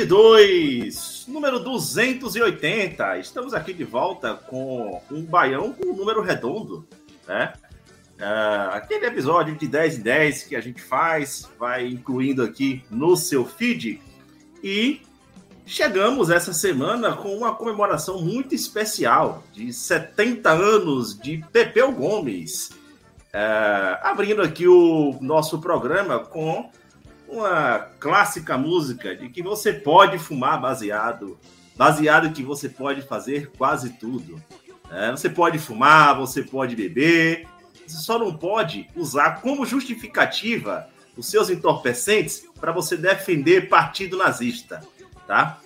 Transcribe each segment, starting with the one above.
22, número 280. Estamos aqui de volta com um baião com um número redondo, né? Uh, aquele episódio de 10 em 10 que a gente faz, vai incluindo aqui no seu feed. E chegamos essa semana com uma comemoração muito especial de 70 anos de Pepeu Gomes. Uh, abrindo aqui o nosso programa com uma clássica música de que você pode fumar baseado, baseado que você pode fazer quase tudo. né? você pode fumar, você pode beber, você só não pode usar como justificativa os seus entorpecentes para você defender partido nazista, tá?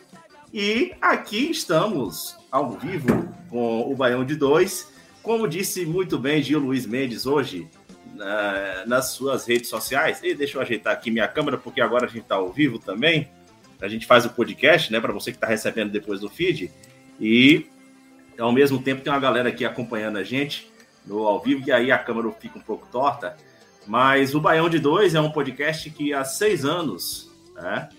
E aqui estamos ao vivo com o Baião de Dois, como disse muito bem Gil Luiz Mendes hoje na- nas suas redes sociais. E deixa eu ajeitar aqui minha câmera, porque agora a gente está ao vivo também. A gente faz o podcast, né, para você que está recebendo depois do feed. E ao mesmo tempo tem uma galera aqui acompanhando a gente no ao vivo, e aí a câmera fica um pouco torta. Mas o Baião de Dois é um podcast que há seis anos né,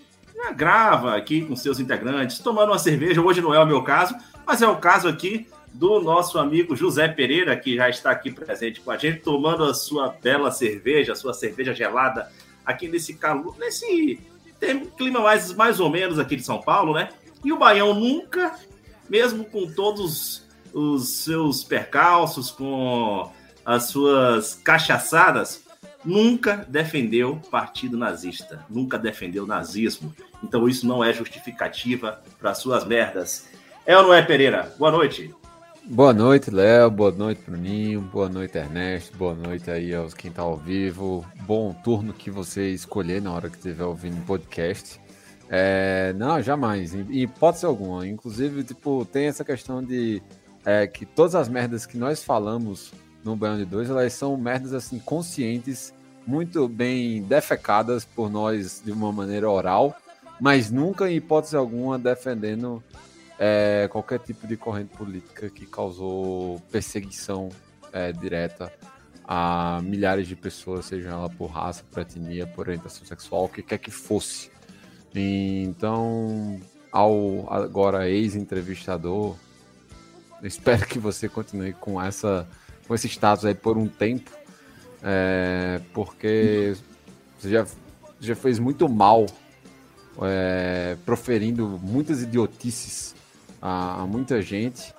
grava aqui com seus integrantes, tomando uma cerveja. Hoje não é o meu caso, mas é o caso aqui do nosso amigo José Pereira, que já está aqui presente com a gente, tomando a sua bela cerveja, a sua cerveja gelada, aqui nesse calor, nesse clima mais, mais ou menos aqui de São Paulo, né? E o Baião nunca, mesmo com todos os seus percalços, com as suas cachaçadas, nunca defendeu partido nazista, nunca defendeu nazismo. Então isso não é justificativa para suas merdas. É ou não é, Pereira? Boa noite. Boa noite, Léo. Boa noite, Bruninho. Boa noite, Ernesto. Boa noite aí aos quem tá ao vivo. Bom turno que você escolher na hora que estiver ouvindo o podcast. É, não, jamais. Em hipótese alguma. Inclusive, tipo, tem essa questão de é, que todas as merdas que nós falamos no Baião de Dois, elas são merdas assim conscientes, muito bem defecadas por nós de uma maneira oral, mas nunca, em hipótese alguma, defendendo é, qualquer tipo de corrente política que causou perseguição é, direta a milhares de pessoas, seja ela por raça, por etnia, por orientação sexual, o que quer que fosse. Então, ao agora ex-entrevistador, espero que você continue com essa com esse status aí por um tempo, é, porque você já, já fez muito mal é, proferindo muitas idiotices a, a muita gente.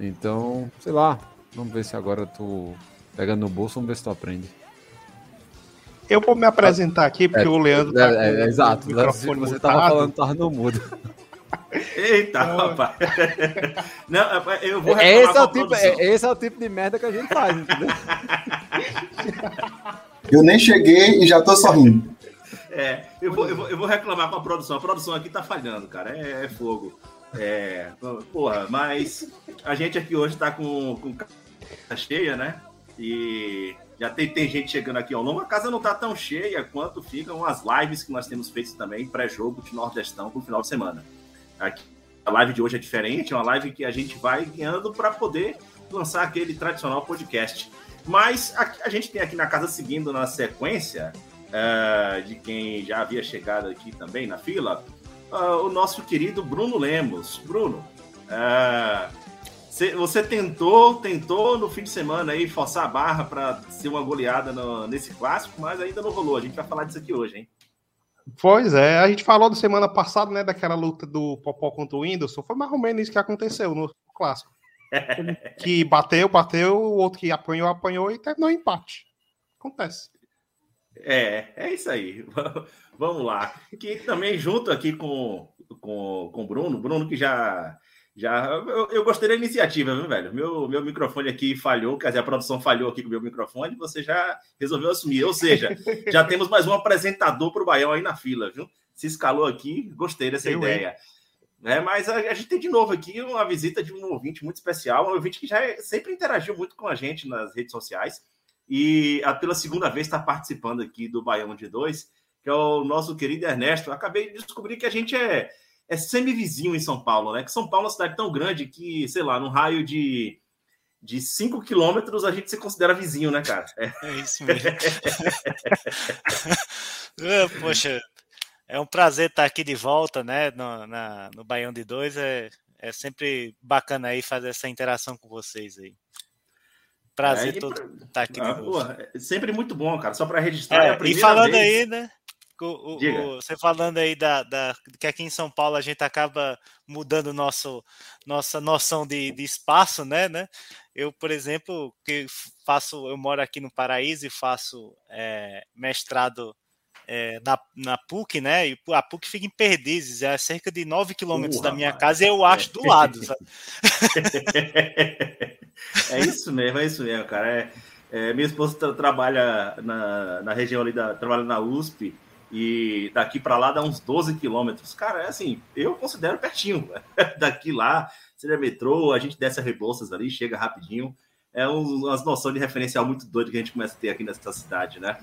Então, sei lá, vamos ver se agora tu pega no bolso, vamos ver se tu aprende. Eu vou me apresentar aqui, porque É, o Leandro tá É, é, o exato, microfone você tava mutado. falando, tava no mudo. Eita, rapaz. Não, rapaz, eu vou reclamar Esse é, com a o tipo, produção. é- esse é o tipo de merda que a gente faz, entendeu? Eu nem cheguei e já tô sorrindo. É, eu vou, eu, vou, eu vou reclamar com a produção. A produção aqui tá falhando, cara. É, é fogo. É, porra, mas a gente aqui hoje tá com, com casa cheia, né? E já tem, tem gente chegando aqui ao longo. A casa não tá tão cheia quanto ficam as lives que nós temos feito também, pré-jogo de Nordestão pro final de semana. Aqui, a live de hoje é diferente, é uma live que a gente vai guiando para poder lançar aquele tradicional podcast. Mas a, a gente tem aqui na casa seguindo na sequência eh, de quem já havia chegado aqui também na fila, uh, o nosso querido Bruno Lemos. Bruno, uh, você tentou, tentou no fim de semana aí forçar a barra para ser uma goleada no, nesse clássico, mas ainda não rolou. A gente vai falar disso aqui hoje, hein? Pois é, a gente falou da semana passada, né, daquela luta do Popó contra o Whindersson, foi mais ou menos isso que aconteceu no clássico. que bateu, bateu, o outro que apanhou, apanhou e terminou empate. Acontece. É, é isso aí. Vamos lá. Que também junto aqui com, com, com o Bruno, Bruno que já já, eu, eu, gostei da iniciativa, viu, velho? Meu, meu microfone aqui falhou, quer dizer, a produção falhou aqui com o meu microfone, você já resolveu assumir. Ou seja, já temos mais um apresentador para o Baião aí na fila, viu? Se escalou aqui, gostei dessa eu, ideia. É, mas a, a, gente tem de novo aqui uma visita de um ouvinte muito especial, um ouvinte que já é, sempre interagiu muito com a gente nas redes sociais e a, pela segunda vez está participando aqui do Baião de Dois, que é o nosso querido Ernesto. acabei de descobrir que a gente é é semi-vizinho em São Paulo, né? Que São Paulo é uma cidade tão grande que, sei lá, num raio de, de 5 quilômetros a gente se considera vizinho, né, cara? É, é isso mesmo. Ah, poxa, é um prazer estar aqui de volta, né? No, na, no Baião de Dois. É, é sempre bacana aí fazer essa interação com vocês aí. Prazer é, todo pra... estar aqui ah, novo. é sempre muito bom, cara. Só para registrar. É, e falando vez... aí, né? O, o, você falando aí da, da, que aqui em São Paulo a gente acaba mudando nosso, nossa noção de, de espaço, né, né? Eu, por exemplo, que faço, eu moro aqui no Paraíso e faço é, mestrado é, na, na PUC, né? E a PUC fica em Perdizes, é cerca de 9 quilômetros da minha casa e eu acho do lado, é isso mesmo, é isso mesmo, cara. É, é, minha esposa trabalha na, na região ali, da, trabalha na USP, e daqui para lá dá uns 12 quilômetros. Cara, é assim, eu considero pertinho. Daqui lá, seria metrô, a gente desce a Rebouças ali, chega rapidinho. É umas noções de referencial muito doido que a gente começa a ter aqui nessa cidade, né?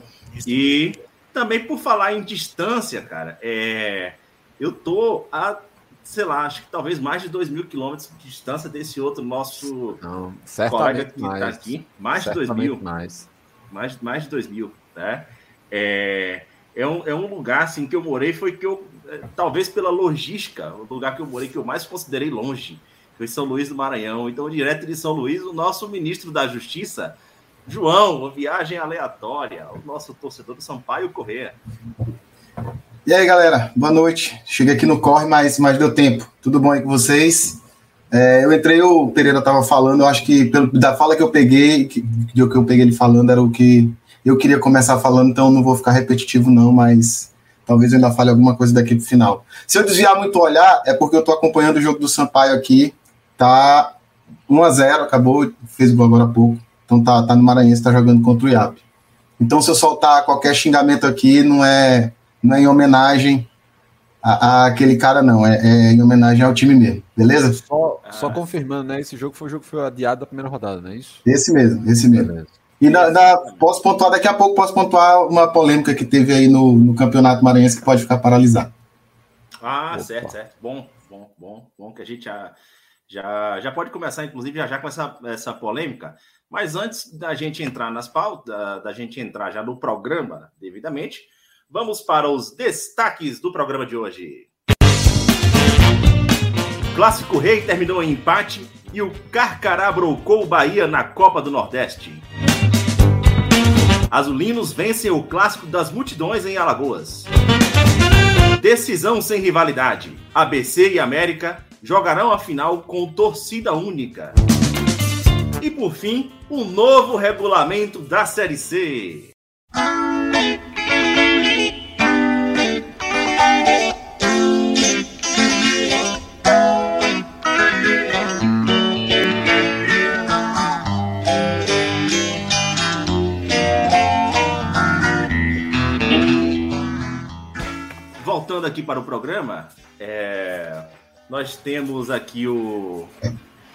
E também por falar em distância, cara, é... eu tô a, sei lá, acho que talvez mais de 2 mil quilômetros de distância desse outro nosso Não, colega que está aqui. Mais de 2 mil. Mais. mais. Mais de 2 mil, né? É é um, é um lugar assim que eu morei, foi que eu, é, talvez pela logística, o lugar que eu morei que eu mais considerei longe, foi São Luís do Maranhão. Então, direto de São Luís, o nosso ministro da Justiça, João, uma viagem aleatória, o nosso torcedor do Sampaio Correia. E aí, galera, boa noite. Cheguei aqui no Corre, mas, mas deu tempo. Tudo bom aí com vocês? É, eu entrei, o Pereira estava falando, eu acho que pelo, da fala que eu peguei, que, que eu peguei ele falando, era o que eu queria começar falando, então não vou ficar repetitivo, não, mas talvez eu ainda fale alguma coisa daqui pro final. Se eu desviar muito o olhar, é porque eu tô acompanhando o jogo do Sampaio aqui. Tá 1 a 0 acabou, fez gol agora há pouco. Então tá, tá no Maranhense, tá jogando contra o IAP. Então, se eu soltar qualquer xingamento aqui, não é, não é em homenagem a, a aquele cara, não. É, é, em homenagem ao time mesmo, beleza? Só, só confirmando, né? Esse jogo foi o jogo que foi adiado da primeira rodada, não é isso? Esse mesmo, esse mesmo. Beleza. E na, na, posso pontuar daqui a pouco, posso pontuar uma polêmica que teve aí no, no Campeonato Maranhense que pode ficar paralisado. Ah, Opa. certo, certo. Bom, bom, bom, bom que a gente já, já, já pode começar, inclusive, já, já com essa, essa polêmica. Mas antes da gente entrar nas pautas, da, gente entrar já no programa devidamente, vamos para os destaques do programa de hoje. Clássico Rei terminou em empate e o Carcará brocou o Bahia na Copa do Nordeste. Azulinos vencem o clássico das multidões em Alagoas. Decisão sem rivalidade. ABC e América jogarão a final com torcida única. E por fim, o um novo regulamento da Série C. voltando aqui para o programa, é, nós temos aqui o.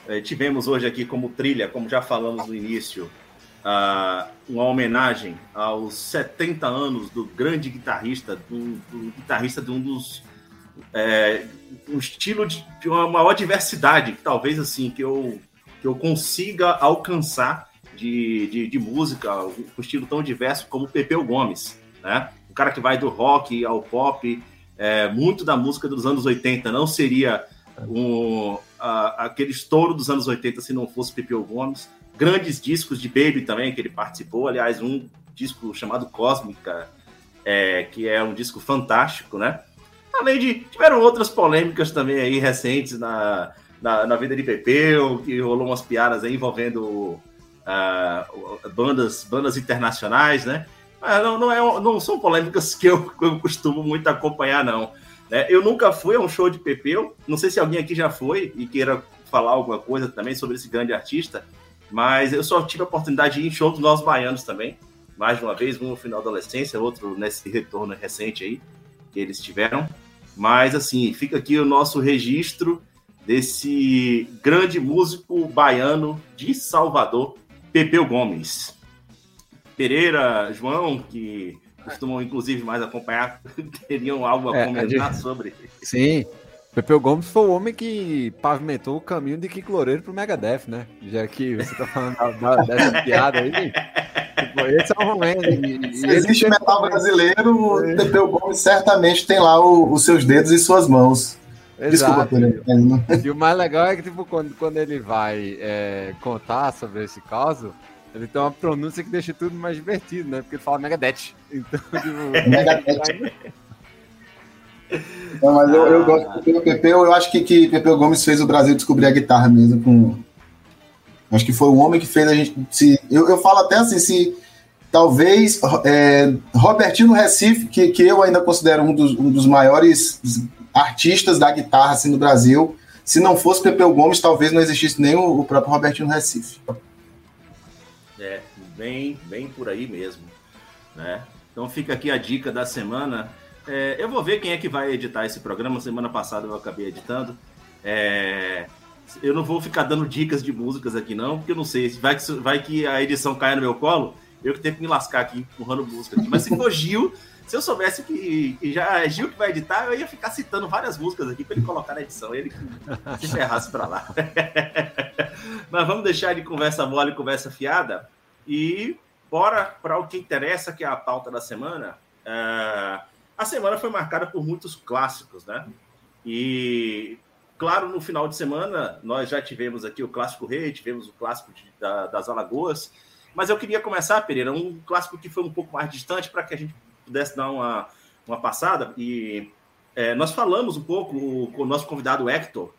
É, tivemos hoje aqui como trilha, como já falamos no início, uh, uma homenagem aos 70 anos do grande guitarrista, do, do guitarrista de um dos. É, um estilo de, de, uma maior diversidade, talvez assim, que eu, que eu consiga alcançar de, de, de música, um estilo tão diverso como Pepeu Gomes, né? O cara que vai do rock ao pop, é, muito da música dos anos 80. Não seria um, aquele estouro dos anos 80 se não fosse Pepeu Gomes. Grandes discos de Baby também, que ele participou. Aliás, um disco chamado Cósmica, é, que é um disco fantástico, né? Além de. Tiveram outras polêmicas também aí recentes na, na, na vida de Pepeu, que rolou umas piadas aí envolvendo uh, bandas, bandas internacionais, né? Mas não, não, é, não são polêmicas que eu, eu costumo muito acompanhar, não. Né? Eu nunca fui a um show de Pepeu, não sei se alguém aqui já foi e queira falar alguma coisa também sobre esse grande artista, mas eu só tive a oportunidade de ir em show dos Baianos também, mais de uma vez, um no final da adolescência, outro nesse retorno recente aí que eles tiveram. Mas assim, fica aqui o nosso registro desse grande músico baiano de Salvador, Pepeu Gomes. Pereira, João, que costumam inclusive mais acompanhar, teriam algo a é, comentar gente... sobre. Sim, Pepeu Gomes foi o homem que pavimentou o caminho de Kiko Loureiro pro Megadeth, né? Já que você tá falando da, dessa piada aí. Tipo, esse é o momento. Se existe metal brasileiro, o é. Pepeu Gomes certamente tem lá o, os seus dedos e suas mãos. Exato. Desculpa, E o mais legal é que, tipo, quando, quando ele vai é, contar sobre esse caso, ele tem uma pronúncia que deixa tudo mais divertido, né? Porque ele fala Megadeth. Então, tipo, Megadeth. Não, mas eu, eu gosto do Pepeu. Eu acho que, que Pepeu Gomes fez o Brasil descobrir a guitarra mesmo. Com... Acho que foi o homem que fez a gente. Se, eu, eu falo até assim, se talvez é, Robertinho Recife, que, que eu ainda considero um dos, um dos maiores artistas da guitarra assim, no Brasil. Se não fosse Pepeu Gomes, talvez não existisse nem o, o próprio Robertinho Recife. É, bem, bem por aí mesmo. Né? Então fica aqui a dica da semana. É, eu vou ver quem é que vai editar esse programa. Semana passada eu acabei editando. É, eu não vou ficar dando dicas de músicas aqui, não, porque eu não sei. Vai que, vai que a edição caia no meu colo, eu que tenho que me lascar aqui empurrando música. Aqui. Mas se for Gil, se eu soubesse que, que, já é Gil que vai editar, eu ia ficar citando várias músicas aqui para ele colocar na edição. Ele que se ferrasse para lá. Mas vamos deixar de conversa mole e conversa fiada e bora para o que interessa, que é a pauta da semana. Uh, a semana foi marcada por muitos clássicos, né? E, claro, no final de semana, nós já tivemos aqui o Clássico Rei, tivemos o Clássico de, da, das Alagoas, mas eu queria começar, Pereira, um clássico que foi um pouco mais distante para que a gente pudesse dar uma, uma passada. E é, nós falamos um pouco com o nosso convidado Hector.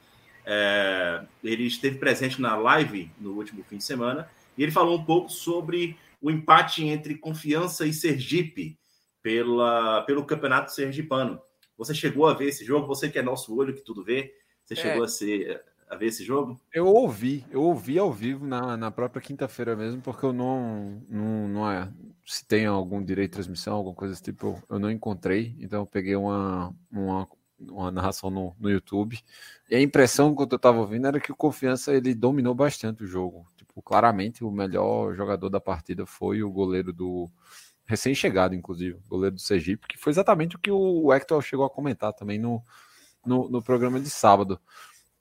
É, ele esteve presente na live no último fim de semana e ele falou um pouco sobre o empate entre Confiança e Sergipe pela, pelo Campeonato Sergipano. Você chegou a ver esse jogo? Você que é nosso olho, que tudo vê, você é. chegou a, ser, a ver esse jogo? Eu ouvi, eu ouvi ao vivo na, na própria quinta-feira mesmo, porque eu não, não, não, é, se tem algum direito de transmissão, alguma coisa desse tipo, eu não encontrei. Então eu peguei uma, uma, uma narração no, no YouTube. E a impressão que eu estava ouvindo era que o Confiança ele dominou bastante o jogo. Tipo, claramente o melhor jogador da partida foi o goleiro do recém-chegado, inclusive, goleiro do Sergipe, que foi exatamente o que o Hector chegou a comentar também no, no, no programa de sábado.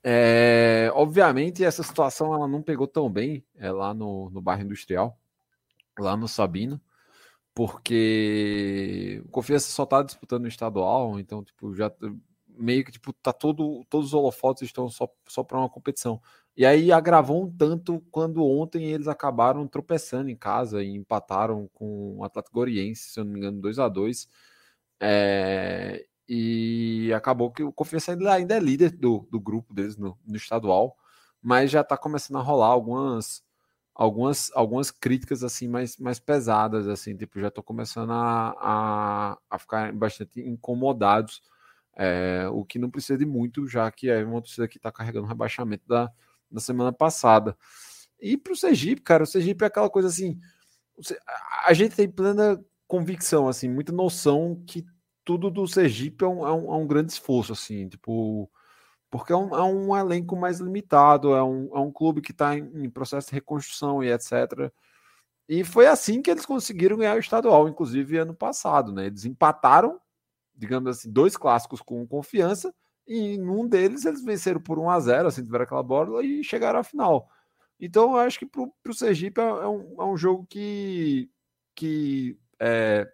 É, obviamente, essa situação ela não pegou tão bem é, lá no, no bairro industrial, lá no Sabino porque o Confiança só tá disputando o estadual, então tipo já meio que tipo tá todo todos os holofotes estão só só para uma competição. E aí agravou um tanto quando ontem eles acabaram tropeçando em casa e empataram com o Atlético Goriense, se eu não me engano, 2 a 2 é, e acabou que o Confiança ainda, ainda é líder do, do grupo deles no, no estadual, mas já está começando a rolar algumas algumas, algumas críticas assim mais, mais pesadas, assim, tipo, já estou começando a, a, a, ficar bastante incomodados, é, o que não precisa de muito, já que é uma torcida que está carregando o rebaixamento da, da semana passada. E para o Sergipe, cara, o Sergipe é aquela coisa assim, a gente tem plena convicção, assim, muita noção que tudo do Sergipe é um, é um, é um grande esforço, assim, tipo, porque é um, é um elenco mais limitado, é um, é um clube que está em, em, processo de reconstrução e etc. E foi assim que eles conseguiram ganhar o estadual, inclusive ano passado, né? Eles empataram, digamos assim, dois clássicos com confiança, e em um deles eles venceram por 1 a 0 assim, tiveram aquela bola e chegaram à final. Então eu acho que para o Sergipe é, é, um, é um jogo que, que é,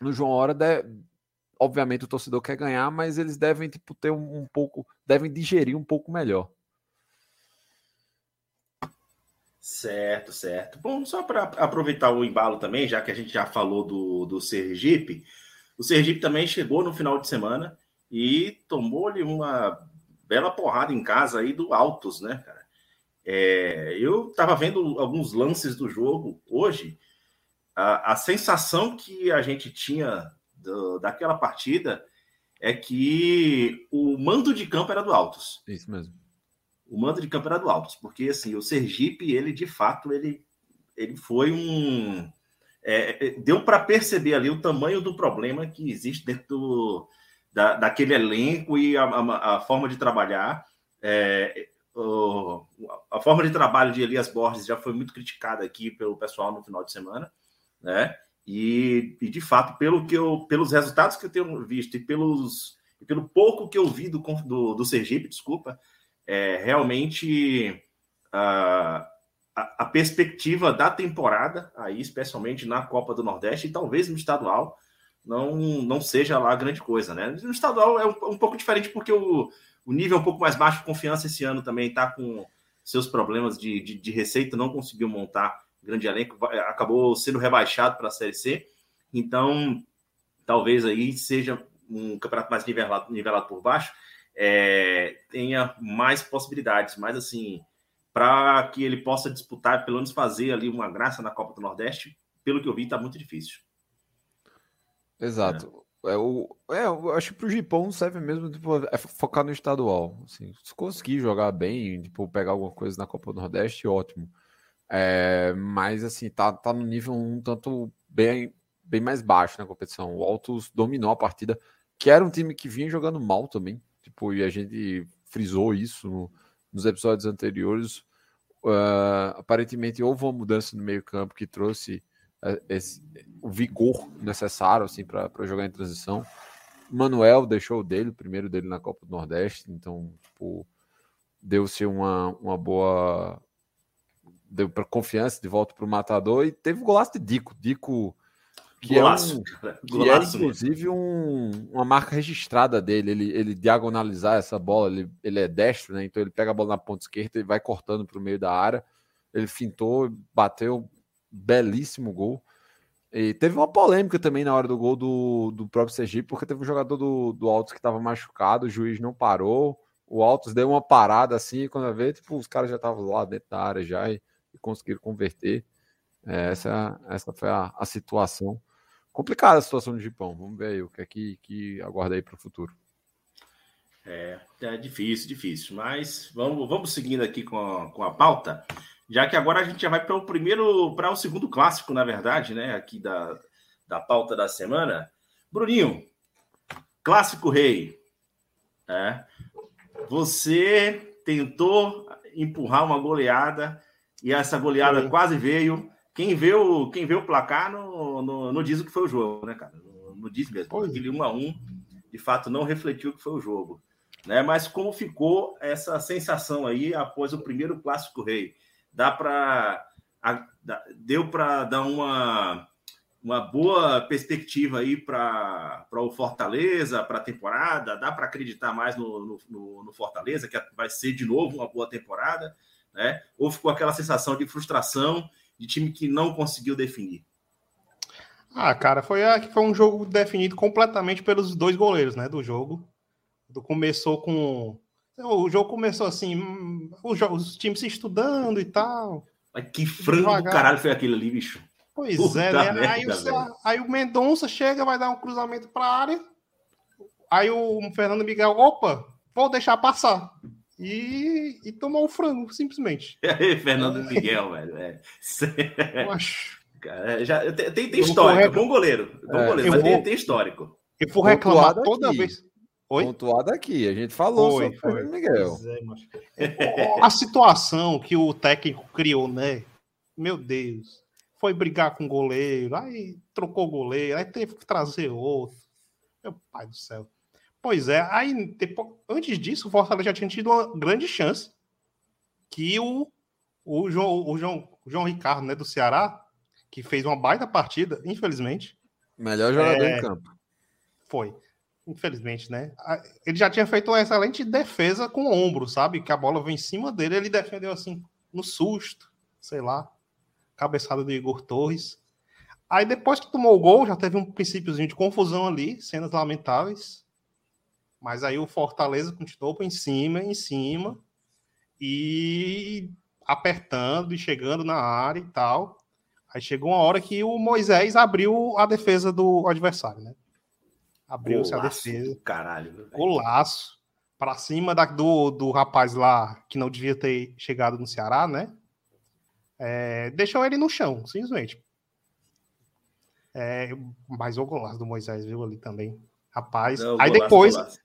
no João Hora deve, obviamente o torcedor quer ganhar, mas eles devem tipo, ter um, um pouco, devem digerir um pouco melhor. Certo, certo. Bom, só para aproveitar o embalo também, já que a gente já falou do, do Sergipe, o Sergipe também chegou no final de semana e tomou-lhe uma bela porrada em casa aí do Altos, né, cara? É, eu estava vendo alguns lances do jogo hoje. A, a sensação que a gente tinha do, daquela partida é que o mando de campo era do Altos. Isso mesmo o mando de campo era do Altos, porque assim, o Sergipe, ele de fato, ele, ele foi um. É, é deu para perceber ali o tamanho do problema que existe dentro do, da, daquele elenco e a, a, a forma de trabalhar. É, o, a forma de trabalho de Elias Borges já foi muito criticada aqui pelo pessoal no final de semana, né? E, e de fato, pelo que eu, pelos resultados que eu tenho visto e pelos pelo pouco que eu vi do, do, do Sergipe, desculpa, é, realmente a, a, a, perspectiva da temporada, aí especialmente na Copa do Nordeste e talvez no estadual, não, não seja lá grande coisa, né? No estadual é um, um pouco diferente porque o, o nível é um pouco mais baixo confiança esse ano também está com seus problemas de, de, de, receita, não conseguiu montar grande elenco, acabou sendo rebaixado para a Série C, então talvez aí seja um campeonato mais nivelado, nivelado por baixo, é, tenha mais possibilidades, mas assim, para que ele possa disputar, pelo menos fazer ali uma graça na Copa do Nordeste, pelo que eu vi, está muito difícil. Exato. É. é o, é, eu acho que para o Gipão serve mesmo tipo, é focar no estadual. Assim, se conseguir jogar bem, tipo, pegar alguma coisa na Copa do Nordeste, ótimo. É, mas assim, tá, tá no nível um tanto bem, bem mais baixo na competição. O Altos dominou a partida, que era um time que vinha jogando mal também. Tipo, e a gente frisou isso no, nos episódios anteriores. Uh, aparentemente houve uma mudança no meio-campo que trouxe uh, esse, o vigor necessário assim, para jogar em transição. Manuel deixou o dele, o primeiro dele na Copa do Nordeste, então tipo, deu-se uma, uma boa. Deu para confiança de volta para o matador e teve o golaço de Dico. Dico que Golaço, é, um, que é inclusive um, uma marca registrada dele, ele, ele diagonalizar essa bola, ele, ele é destro, né? Então ele pega a bola na ponta esquerda e vai cortando para o meio da área. Ele fintou, bateu, belíssimo gol. E teve uma polêmica também na hora do gol do, do próprio Sergipe, porque teve um jogador do, do Altos que estava machucado, o juiz não parou, o Altos deu uma parada assim, quando vê, tipo, os caras já estavam lá dentro da área já e, e conseguiram converter. É, essa, essa foi a, a situação complicada a situação do Gipão. Vamos ver aí o que é que, que aguarda aí para o futuro. É, é difícil, difícil. Mas vamos, vamos seguindo aqui com a, com a pauta, já que agora a gente já vai para o primeiro, para o segundo clássico, na verdade, né? Aqui da, da pauta da semana. Bruninho, clássico rei. É, você tentou empurrar uma goleada e essa goleada Sim. quase veio. Quem vê o, quem vê o placar não, não, não diz o que foi o jogo, né, cara? Não, não diz mesmo. Pois. Aquele 1 a 1 de fato não refletiu o que foi o jogo. Né? Mas como ficou essa sensação aí após o primeiro clássico rei? Dá para deu para dar uma uma boa perspectiva aí para o Fortaleza, para a temporada? Dá para acreditar mais no, no, no, Fortaleza, que vai ser de novo uma boa temporada? Né? Ou ficou aquela sensação de frustração de time que não conseguiu definir? Ah, cara, foi, foi um jogo definido completamente pelos dois goleiros, né, do jogo. Do, começou com... O jogo começou assim, os, os times se estudando e tal. Mas que frango devagar. do caralho foi aquilo ali, bicho. Pois Puta é, né? Merda, aí, o, aí o Mendonça chega, vai dar um cruzamento para a área. Aí o Fernando Miguel, opa, vou deixar passar e, e tomar o frango, simplesmente. Fernando Miguel, velho. É. Eu acho. Cara, já, tem, tem histórico, bom goleiro. Bom é, goleiro, mas vou, tem, tem, histórico. Eu vou reclamar toda aqui. vez. Oi? Pontuado aqui, a gente falou foi, sobre foi. Miguel. É, a situação que o técnico criou, né? Meu Deus. Foi brigar com o goleiro, aí trocou o goleiro, aí teve que trazer outro. Meu pai do céu. Pois é, aí depois, antes disso, o Fortaleza já tinha tido uma grande chance que o, o, João, o, João, o João Ricardo, né, do Ceará, que fez uma baita partida, infelizmente. Melhor jogador é, em campo. Foi. Infelizmente, né? Ele já tinha feito uma excelente defesa com o ombro, sabe? Que a bola vem em cima dele, ele defendeu assim, no susto, sei lá. Cabeçada de Igor Torres. Aí depois que tomou o gol, já teve um princípiozinho de confusão ali, cenas lamentáveis. Mas aí o Fortaleza continuou em cima, em cima, e apertando e chegando na área e tal. Aí chegou uma hora que o Moisés abriu a defesa do adversário, né? Abriu-se a defesa. Caralho. Golaço. Pra cima da, do, do rapaz lá que não devia ter chegado no Ceará, né? É, deixou ele no chão, simplesmente. É, mas o golaço do Moisés viu ali também. Rapaz. Não, aí golaço, depois. Golaço.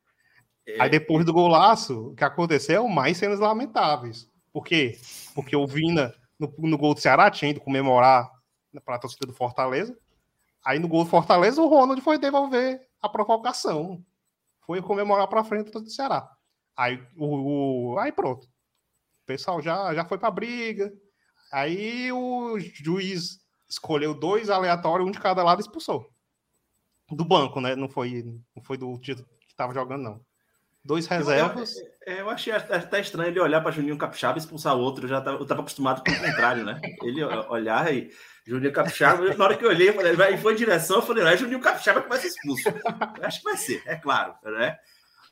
É... Aí depois do golaço, o que aconteceu? Mais cenas lamentáveis. Por quê? Porque o Vina, no, no gol do Ceará, tinha ido comemorar para a torcida do Fortaleza. Aí no gol do Fortaleza, o Ronald foi devolver a provocação. Foi comemorar para frente do Ceará. Aí, o, o, aí pronto. O pessoal já, já foi para briga. Aí o juiz escolheu dois aleatórios, um de cada lado e expulsou. Do banco, né? Não foi, não foi do título que estava jogando, não. Dois reservas. Eu, eu, eu achei até estranho ele olhar para Juninho Capixaba e expulsar o outro. Eu já estava acostumado com o contrário, né? Ele olhar e Juninho Capixaba, na hora que eu olhei, eu falei, vai, foi em direção, eu falei, não, é Juninho Capixaba que vai ser expulso. Eu acho que vai ser, é claro, né?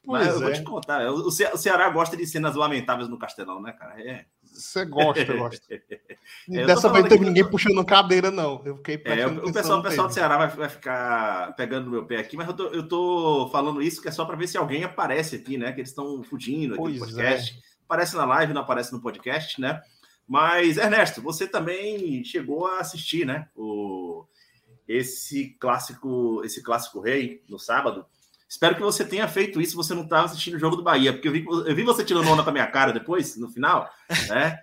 Mas pois eu é. vou te contar, o, Ce o Ceará gosta de cenas lamentáveis no Castelão, né, cara? É. Você gosta, gosta. é, Dessa vez não teve ninguém puxando cadeira, não. Eu fiquei é, o, pessoal, o pessoal do Ceará vai, vai, ficar pegando no meu pé aqui, mas eu tô, eu tô falando isso que é só para ver se alguém aparece aqui, né? Que eles estão fugindo aqui pois no podcast. É. Aparece na live, não aparece no podcast, né? Mas, Ernesto, você também chegou a assistir, né? O, esse clássico, esse clássico rei no sábado. Espero que você tenha feito isso. Você não estava assistindo o jogo do Bahia, porque eu vi, eu vi você tirando onda com a minha cara depois, no final, né?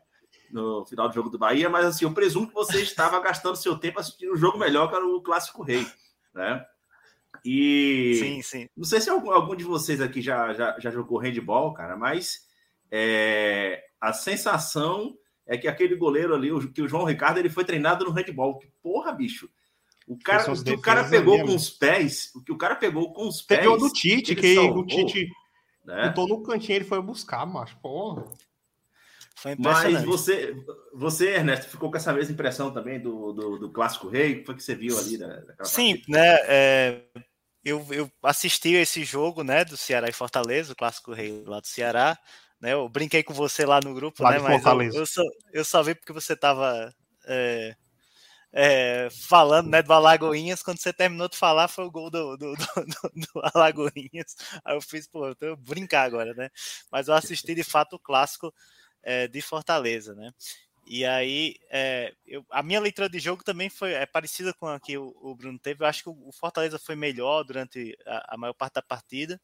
No final do jogo do Bahia, mas assim, eu presumo que você estava gastando seu tempo assistindo o um jogo melhor que era o clássico rei, né? E sim, sim. não sei se algum, algum de vocês aqui já, já, já jogou handball, cara, mas é, a sensação é que aquele goleiro ali, o, que o João Ricardo, ele foi treinado no handball. Que porra, bicho. O cara, o que o cara pegou com os pés, o que o cara pegou com os pés. Pegou do Tite, que salvou, o Tite né? botou no cantinho, ele foi buscar, macho. Porra. Mas você, você, Ernesto, ficou com essa mesma impressão também do, do, do clássico rei? O que foi que você viu ali? Da, Sim, partida? né? É, eu, eu assisti esse jogo, né, do Ceará e Fortaleza, o clássico rei lá do Ceará. Né? Eu brinquei com você lá no grupo, lá né? Mas eu, eu, só, eu só vi porque você estava é, é, falando né, do Alagoinhas. Quando você terminou de falar, foi o gol do, do, do, do Alagoinhas. Aí eu fiz, pô, eu tô brincar agora, né? Mas eu assisti de fato o clássico é, de Fortaleza, né? E aí, é, eu, a minha leitura de jogo também foi é parecida com a que o, o Bruno teve. Eu acho que o, o Fortaleza foi melhor durante a, a, maior parte da partida.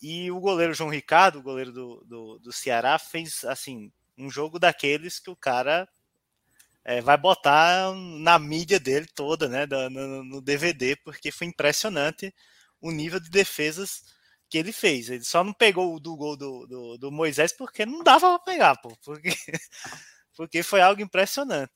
E o goleiro João Ricardo, o goleiro do, do, do Ceará, fez assim um jogo daqueles que o cara é, vai botar na mídia dele toda, né, no, no, DVD, porque foi impressionante o nível de defesas que ele fez. Ele só não pegou o do gol do, do, do Moisés porque não dava para pegar, pô, porque, porque foi algo impressionante.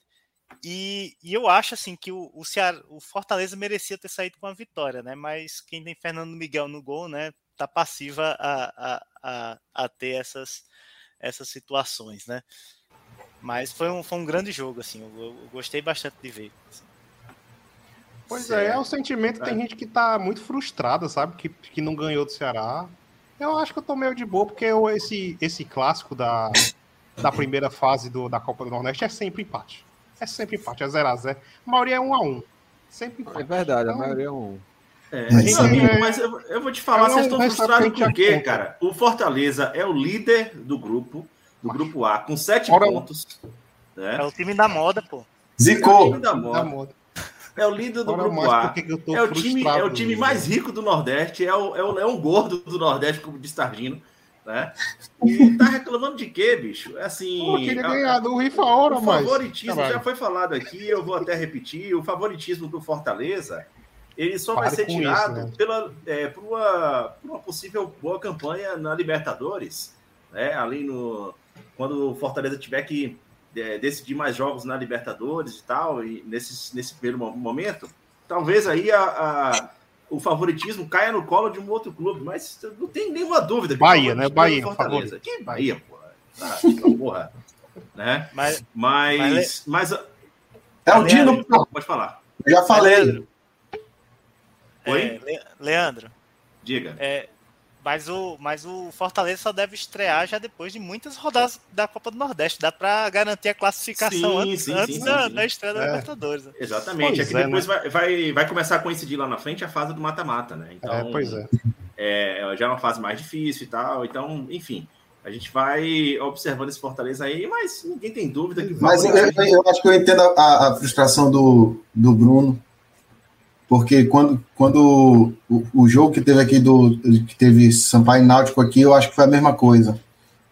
E, e, eu acho assim que o, o, Ceará, o Fortaleza merecia ter saído com a vitória, né? Mas quem tem Fernando Miguel no gol, né? tá passiva a, a, a, a, ter essas, essas situações, né? Mas foi um, foi um grande jogo, assim, eu, eu gostei bastante de ver. Assim. Pois certo. é, é o sentimento, tem é. gente que tá muito frustrada, sabe, que, que não ganhou do Ceará. Eu acho que eu tô meio de boa, porque eu, esse, esse clássico da, da primeira fase do, da Copa do Nordeste é sempre empate. É sempre empate, é 0x0. A, maioria é 1x1. Sempre empate. É verdade, então, a maioria é 1 é, mas, amigo, mas eu, eu, vou te falar, vocês estão frustrados por quê, cara? O Fortaleza é o líder do grupo, do grupo A, com sete Ora, pontos. Né? É o time da moda, pô. Zicou. É o time da moda. É o líder do Ora, grupo A. É o time, é o time mais rico do Nordeste, é o, é o Leão Gordo do Nordeste, como diz Targino. Né? E tá reclamando de quê, bicho? É assim. Pô, queria ganhar do Rifa Hora, mas. O favoritismo já foi falado aqui, eu vou até repetir. O favoritismo do Fortaleza ele só Pare vai ser tirado isso, né? pela, é, por, uma, por uma possível boa campanha na Libertadores, né? Ali no. Quando o Fortaleza tiver que é, decidir mais jogos na Libertadores e tal, e nesse, nesse primeiro momento, talvez aí a, a o favoritismo caia no colo de um outro clube, mas não tem nenhuma dúvida. Bahia, né? Bahia, Fortaleza. Que Bahia, porra. Ah, porra. né? Mas, mas, mas, é o Dino. Pode falar. Já falei. Leandro. Oi? É, Leandro. Diga. É, mas o, mas o Fortaleza só deve estrear já depois de muitas rodadas da Copa do Nordeste. Dá para garantir a classificação sim, antes, sim, antes sim, da, da, estreia da é. Libertadores. Exatamente. Pois é que é, depois né? vai, vai, vai começar a coincidir lá na frente a fase do mata-mata, né? Então, é, pois é. é. Já é uma fase mais difícil e tal. Então, enfim. A gente vai observando esse Fortaleza aí, mas ninguém tem dúvida que. Mas eu, eu, eu, acho que eu entendo a, a frustração do, do Bruno porque quando, quando o, o, jogo que teve aqui do que teve Sampaio Náutico aqui, eu acho que foi a mesma coisa.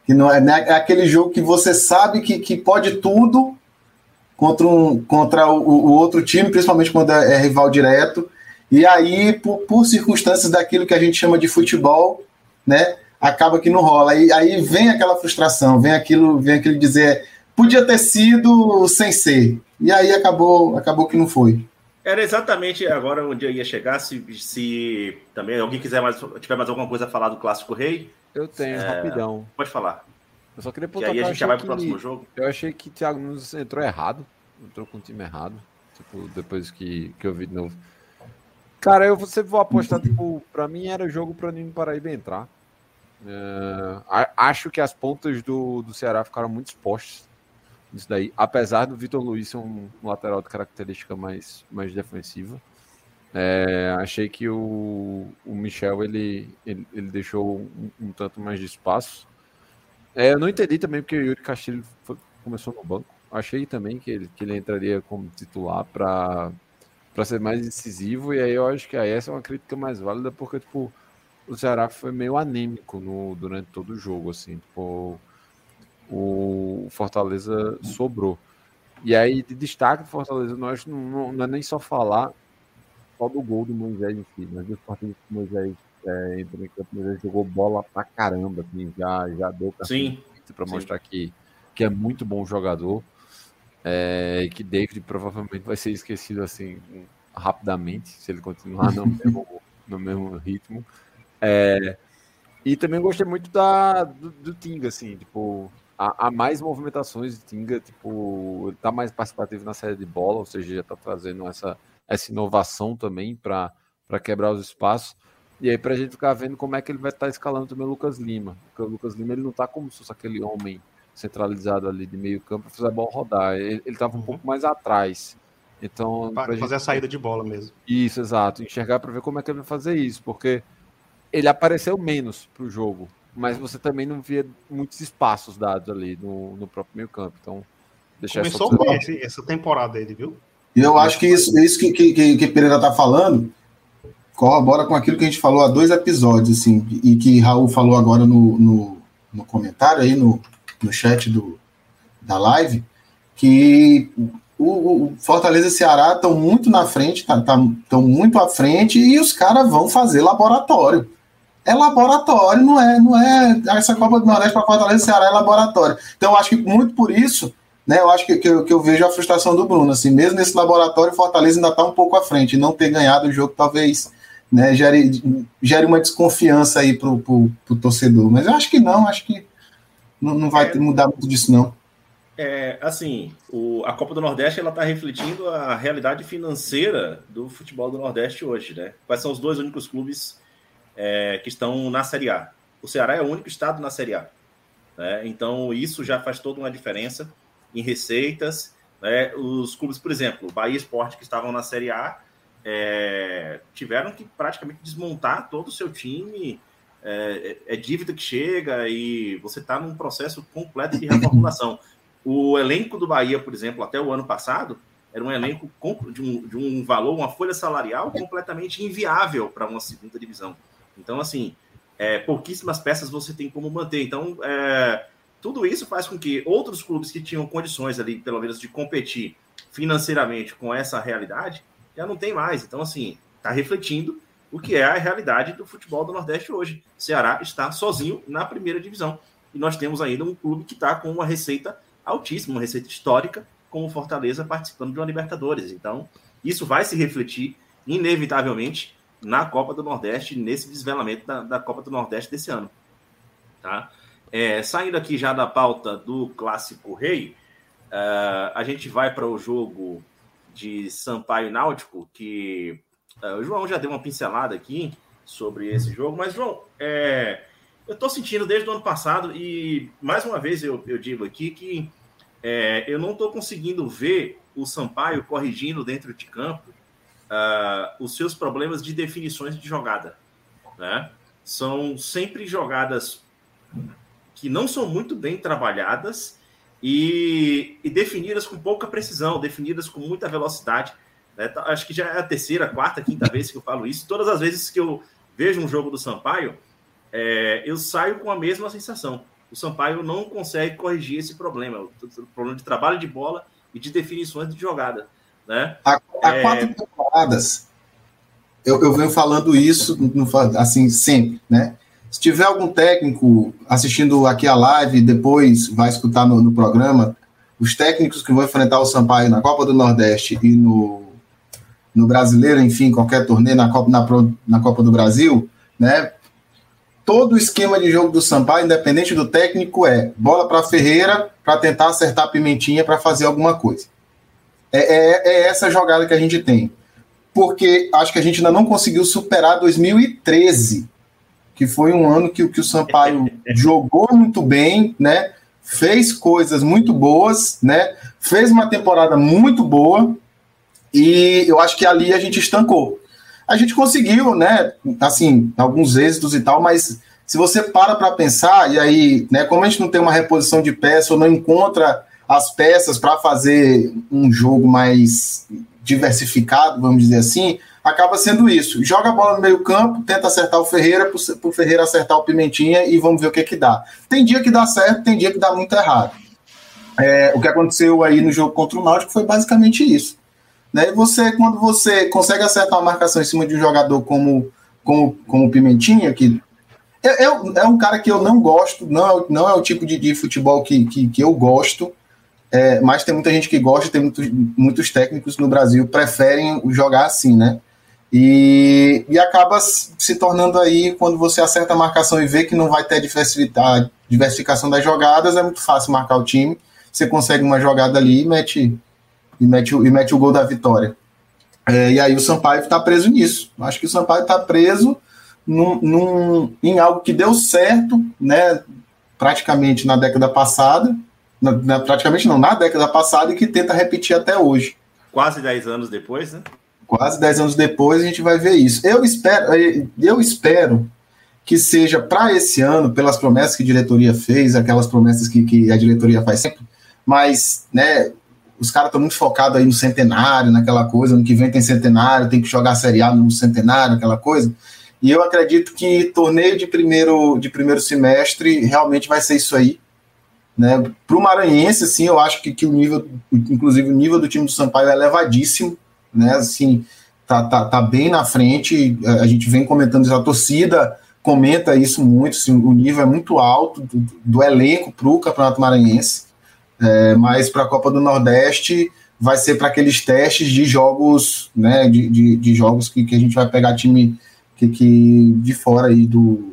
Que não é, né, é aquele jogo que você sabe que, que pode tudo contra, um, contra o, o outro time, principalmente quando é, é rival direto. E aí, por, por, circunstâncias daquilo que a gente chama de futebol, né, acaba que não rola. E aí vem aquela frustração, vem aquilo, vem aquele dizer, podia ter sido sem ser. E aí acabou, acabou que não foi. Era exatamente agora onde eu ia chegar. Se, se também alguém quiser mais, tiver mais alguma coisa a falar do Clássico Rei. Eu tenho, é, rapidão. Pode falar. Eu só queria pontuar. E aí a gente já vai pro próximo jogo. Eu achei que o Thiago Nunes entrou errado. Entrou com o time errado. Tipo, depois que, que eu vi de novo. Cara, eu sempre vou apostar, tipo, pra mim era jogo pro Nino Paraíba entrar. É, acho que as pontas do, do Ceará ficaram muito expostas isso daí. Apesar do Vitor Luiz ser um, lateral de característica mais, mais defensiva. É, achei que o, o Michel ele, ele, ele deixou um, um, tanto mais de espaço. É, eu não entendi também porque o Yuri Castilho foi, começou no banco. Achei também que ele, que ele entraria como titular para ser mais incisivo. E aí eu acho que aí essa é uma crítica mais válida porque tipo o Ceará foi meio anêmico no, durante todo o jogo, assim. Tipo, o Fortaleza sobrou. E aí, de destaque do Fortaleza, nós não, não, não, é nem só falar só do gol do Moisés em si, mas dos partidos que o Moisés é, entrou em campo, o Moisés jogou bola pra caramba, assim, já, já deu para mostrar que, que é muito bom jogador. É, e que David provavelmente vai ser esquecido assim rapidamente se ele continuar no mesmo, no mesmo ritmo. É, e também gostei muito da, do, do Tinga, assim, tipo, há, há mais movimentações de Tinga, tipo, ele tá mais participativo na série de bola, ou seja, já tá trazendo essa, essa inovação também para quebrar os espaços. E aí, para a gente ficar vendo como é que ele vai estar tá escalando também o Lucas Lima. Porque o Lucas Lima ele não tá como se fosse aquele homem centralizado ali de meio campo para fazer a bola rodar. Ele, ele tava um uhum. pouco mais atrás. Então, para fazer gente... a saída de bola mesmo. Isso, exato. Enxergar para ver como é que ele vai fazer isso, porque ele apareceu menos para o jogo mas você também não via muitos espaços dados ali no, no próprio meio campo. Então, deixar Começou bem essa, essa temporada dele, viu? E eu acho que isso, isso que, que, que Pereira tá falando corrobora com aquilo que a gente falou há dois episódios, assim, e que Raul falou agora no, no, no comentário aí, no, no chat do, da live, que o, o Fortaleza e Ceará estão muito na frente, estão tá, tá, muito à frente, e os caras vão fazer laboratório é laboratório, não é, não é essa Copa do Nordeste para Fortaleza e Ceará é laboratório. Então, eu acho que muito por isso, né, eu acho que, que, eu, que eu vejo a frustração do Bruno, assim, mesmo nesse laboratório, Fortaleza ainda está um pouco à frente, não ter ganhado o jogo talvez, né, gere, gere uma desconfiança aí pro, pro, pro torcedor, mas eu acho que não, acho que não, não vai é, mudar muito disso não. É, assim, o, a Copa do Nordeste ela está refletindo a realidade financeira do futebol do Nordeste hoje, né? Quais são os dois únicos clubes é, que estão na Série A. O Ceará é o único estado na Série A. Né? Então, isso já faz toda uma diferença em receitas. Né? Os clubes, por exemplo, Bahia Esporte, que estavam na Série A, é, tiveram que praticamente desmontar todo o seu time. É, é dívida que chega e você está num processo completo de reformulação. O elenco do Bahia, por exemplo, até o ano passado, era um elenco de um, de um valor, uma folha salarial completamente inviável para uma segunda divisão. Então, assim, é, pouquíssimas peças você tem como manter. Então, é, tudo isso faz com que outros clubes que tinham condições ali, pelo menos, de competir financeiramente com essa realidade, já não tem mais. Então, assim, está refletindo o que é a realidade do futebol do Nordeste hoje. O Ceará está sozinho na primeira divisão. E nós temos ainda um clube que está com uma receita altíssima, uma receita histórica, como Fortaleza participando de uma Libertadores. Então, isso vai se refletir, inevitavelmente, na Copa do Nordeste, nesse desvelamento da, da Copa do Nordeste desse ano. Tá? É, saindo aqui já da pauta do Clássico Rei, uh, a gente vai para o jogo de Sampaio Náutico, que uh, o João já deu uma pincelada aqui sobre esse jogo, mas, João, é, eu estou sentindo desde o ano passado, e mais uma vez eu, eu digo aqui que é, eu não estou conseguindo ver o Sampaio corrigindo dentro de campo uh, os seus problemas de definições de jogada. Né? São sempre jogadas que não são muito bem trabalhadas e, e definidas com pouca precisão, definidas com muita velocidade. Né? Tá, acho que já é a terceira, quarta, quinta vez que eu falo isso. Todas as vezes que eu vejo um jogo do Sampaio, é, eu saio com a mesma sensação. O Sampaio não consegue corrigir esse problema, o problema de trabalho de bola e de definições de jogada. Né? Há, há é... quatro temporadas, eu, eu venho falando isso assim sempre, né? Se tiver algum técnico assistindo aqui a live, depois vai escutar no, no programa, os técnicos que vão enfrentar o Sampaio na Copa do Nordeste e no, no Brasileiro, enfim, qualquer torneio na Copa, na, na Copa do Brasil, né? Todo o esquema de jogo do Sampaio, independente do técnico, é bola para Ferreira para tentar acertar a pimentinha para fazer alguma coisa. É, é, é, essa jogada que a gente tem. Porque acho que a gente ainda não conseguiu superar 2013, que foi um ano que, que o Sampaio jogou muito bem, né? Fez coisas muito boas, né? Fez uma temporada muito boa e eu acho que ali a gente estancou. A gente conseguiu, né? Assim, alguns êxitos e tal, mas se você para para pensar, e aí, né, como a gente não tem uma reposição de peça ou não encontra as peças para fazer um jogo mais diversificado, vamos dizer assim, acaba sendo isso. Joga a bola no meio campo, tenta acertar o Ferreira, para o Ferreira acertar o Pimentinha e vamos ver o que que dá. Tem dia que dá certo, tem dia que dá muito errado. É, o que aconteceu aí no jogo contra o Náutico foi basicamente isso. Né? Você, quando você consegue acertar uma marcação em cima de um jogador como, como, como o Pimentinha, que é, é, é um cara que eu não gosto, não é, não é o tipo de, de futebol que, que, que eu gosto, é, mas tem muita gente que gosta, tem muitos, muitos técnicos no Brasil preferem jogar assim, né? E, e acaba se tornando aí, quando você acerta a marcação e vê que não vai ter diversificação, das jogadas, é muito fácil marcar o time. Você consegue uma jogada ali e mete, e mete, e mete o gol da vitória. É, e aí o Sampaio está preso nisso. Acho que o Sampaio está preso num, num, em algo que deu certo, né? Praticamente na década passada, na, na, praticamente não, na década passada e que tenta repetir até hoje. Quase 10 anos depois, né? Quase 10 anos depois a gente vai ver isso. Eu espero, eu espero que seja para esse ano, pelas promessas que a diretoria fez, aquelas promessas que, que a diretoria faz sempre, mas, né, os caras estão muito focados aí no centenário, naquela coisa, no que vem tem centenário, tem que jogar Série A no centenário, aquela coisa. E eu acredito que torneio de primeiro, de primeiro semestre realmente vai ser isso aí. Né? Para o Maranhense, assim, eu acho que, que o nível, inclusive o nível do time do Sampaio é elevadíssimo, né? Assim, tá, tá, tá bem na frente. A gente vem comentando isso, a torcida comenta isso muito, assim, o nível é muito alto do, do elenco para o Campeonato Maranhense. É, mas para a Copa do Nordeste vai ser para aqueles testes de jogos, né? De, de, de, jogos que, que a gente vai pegar time que, que de fora aí do,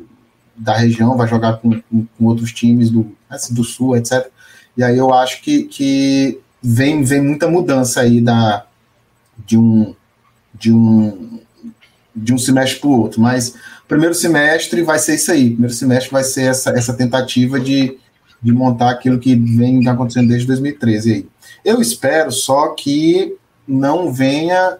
da região, vai jogar com, com, com outros times do, assim, do sul, etc. E aí eu acho que, que vem, vem muita mudança aí da, de um de um de um semestre para o outro, mas primeiro semestre vai ser isso aí. Primeiro semestre vai ser essa, essa tentativa de, de montar aquilo que vem acontecendo desde 2013 aí. Eu espero só que não venha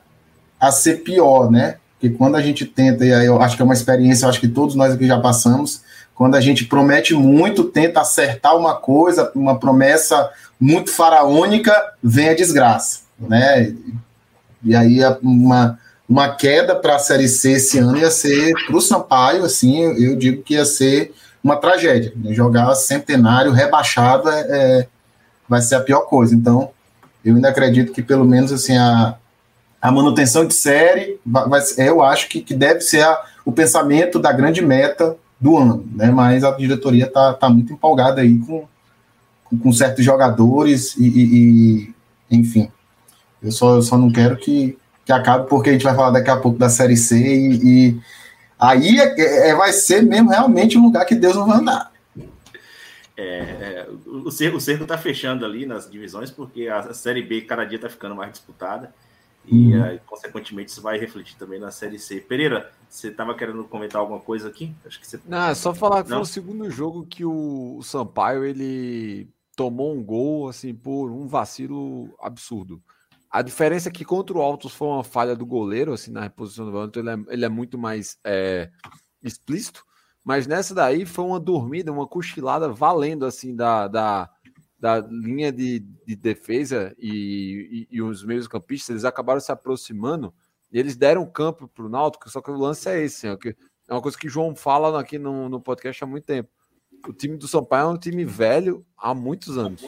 a ser pior, né? Porque quando a gente tenta, e aí eu acho que é uma experiência, eu acho que todos nós aqui já passamos, quando a gente promete muito, tenta acertar uma coisa, uma promessa muito faraônica, vem a desgraça, né? E aí uma, uma queda para a Série C esse ano ia ser para o Sampaio, assim, eu digo que ia ser uma tragédia. Né? Jogar centenário rebaixado é, é, vai ser a pior coisa. Então, eu ainda acredito que pelo menos assim a, a manutenção de série, vai eu acho que, que deve ser a, o pensamento da grande meta do ano, né? Mas a diretoria está tá muito empolgada aí com, com, com certos jogadores e, e, e, enfim. Eu só, eu só não quero que, que acabe, porque a gente vai falar daqui a pouco da Série C e, e aí é, é, vai ser mesmo realmente um lugar que Deus não vai andar. É, é, o, cerco, o cerco tá fechando ali nas divisões, porque a Série B cada dia está ficando mais disputada. E, uhum. uh, consequentemente, isso vai refletir também na Série C. Pereira, você estava querendo comentar alguma coisa aqui? Acho que você... Não, é só falar que Não? foi o segundo jogo que o, o Sampaio ele tomou um gol assim por um vacilo absurdo. A diferença é que contra o Altos foi uma falha do goleiro, assim, na reposição do volante, ele é, ele é muito mais é, explícito, mas nessa daí foi uma dormida, uma cochilada valendo, assim, da, da, da linha de, de defesa e, e, e os meios campistas, eles acabaram se aproximando e eles deram campo para o Náutico, só que o lance é esse, é, é uma coisa que o João fala aqui no, no podcast há muito tempo. O time do Sampaio é um time velho há muitos anos.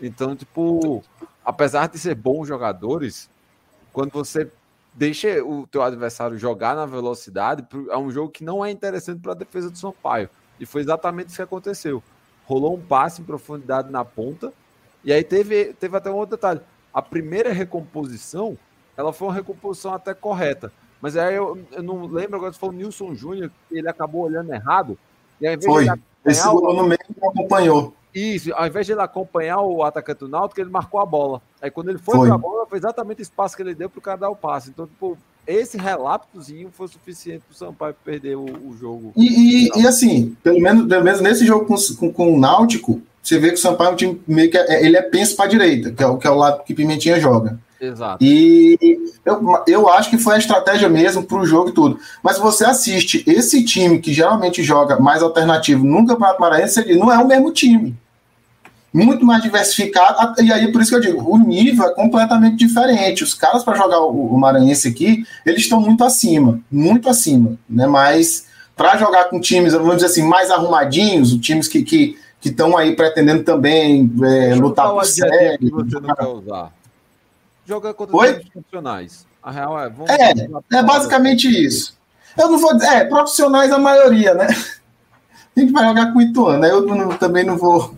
Então, tipo, apesar de ser bons jogadores, quando você deixa o teu adversário jogar na velocidade, é um jogo que não é interessante para a defesa do Sampaio. E foi exatamente isso que aconteceu. Rolou um passe em profundidade na ponta, e aí teve, teve até um outro detalhe. A primeira recomposição, ela foi uma recomposição até correta. Mas aí eu, eu não lembro agora se foi o Nilson Júnior, ele acabou olhando errado. E aí, foi. Esse gol no meio não acompanhou. Isso, ao invés de ele acompanhar o atacante do Náutico, ele marcou a bola. Aí quando ele foi, foi. para a bola, foi exatamente o espaço que ele deu para o cara dar o passe. Então, tipo, esse relapsozinho foi suficiente para o Sampaio perder o, o jogo. E, e, e, assim, pelo menos, pelo menos nesse jogo com, com, com, o Náutico, você vê que o Sampaio é um time meio que é, ele é penso para a direita, que é, o, que é o lado que Pimentinha joga. Exato. E eu, eu acho que foi a estratégia mesmo para o jogo e tudo. Mas você assiste esse time que geralmente joga mais alternativo no Campeonato Maranhense, ele não é o mesmo time muito mais diversificado. E aí, por isso que eu digo, o nível é completamente diferente. Os caras para jogar o, o, Maranhense aqui, eles estão muito acima, muito acima, né? Mas para jogar com times, vamos dizer assim, mais arrumadinhos, times que que estão aí pretendendo também é, lutar por série. Que você não quer usar. Joga contra Oi? profissionais. A real é, vamos é, é basicamente isso. Eu não vou é, profissionais a maioria, né? A gente vai jogar com o Ituano, eu não, também não vou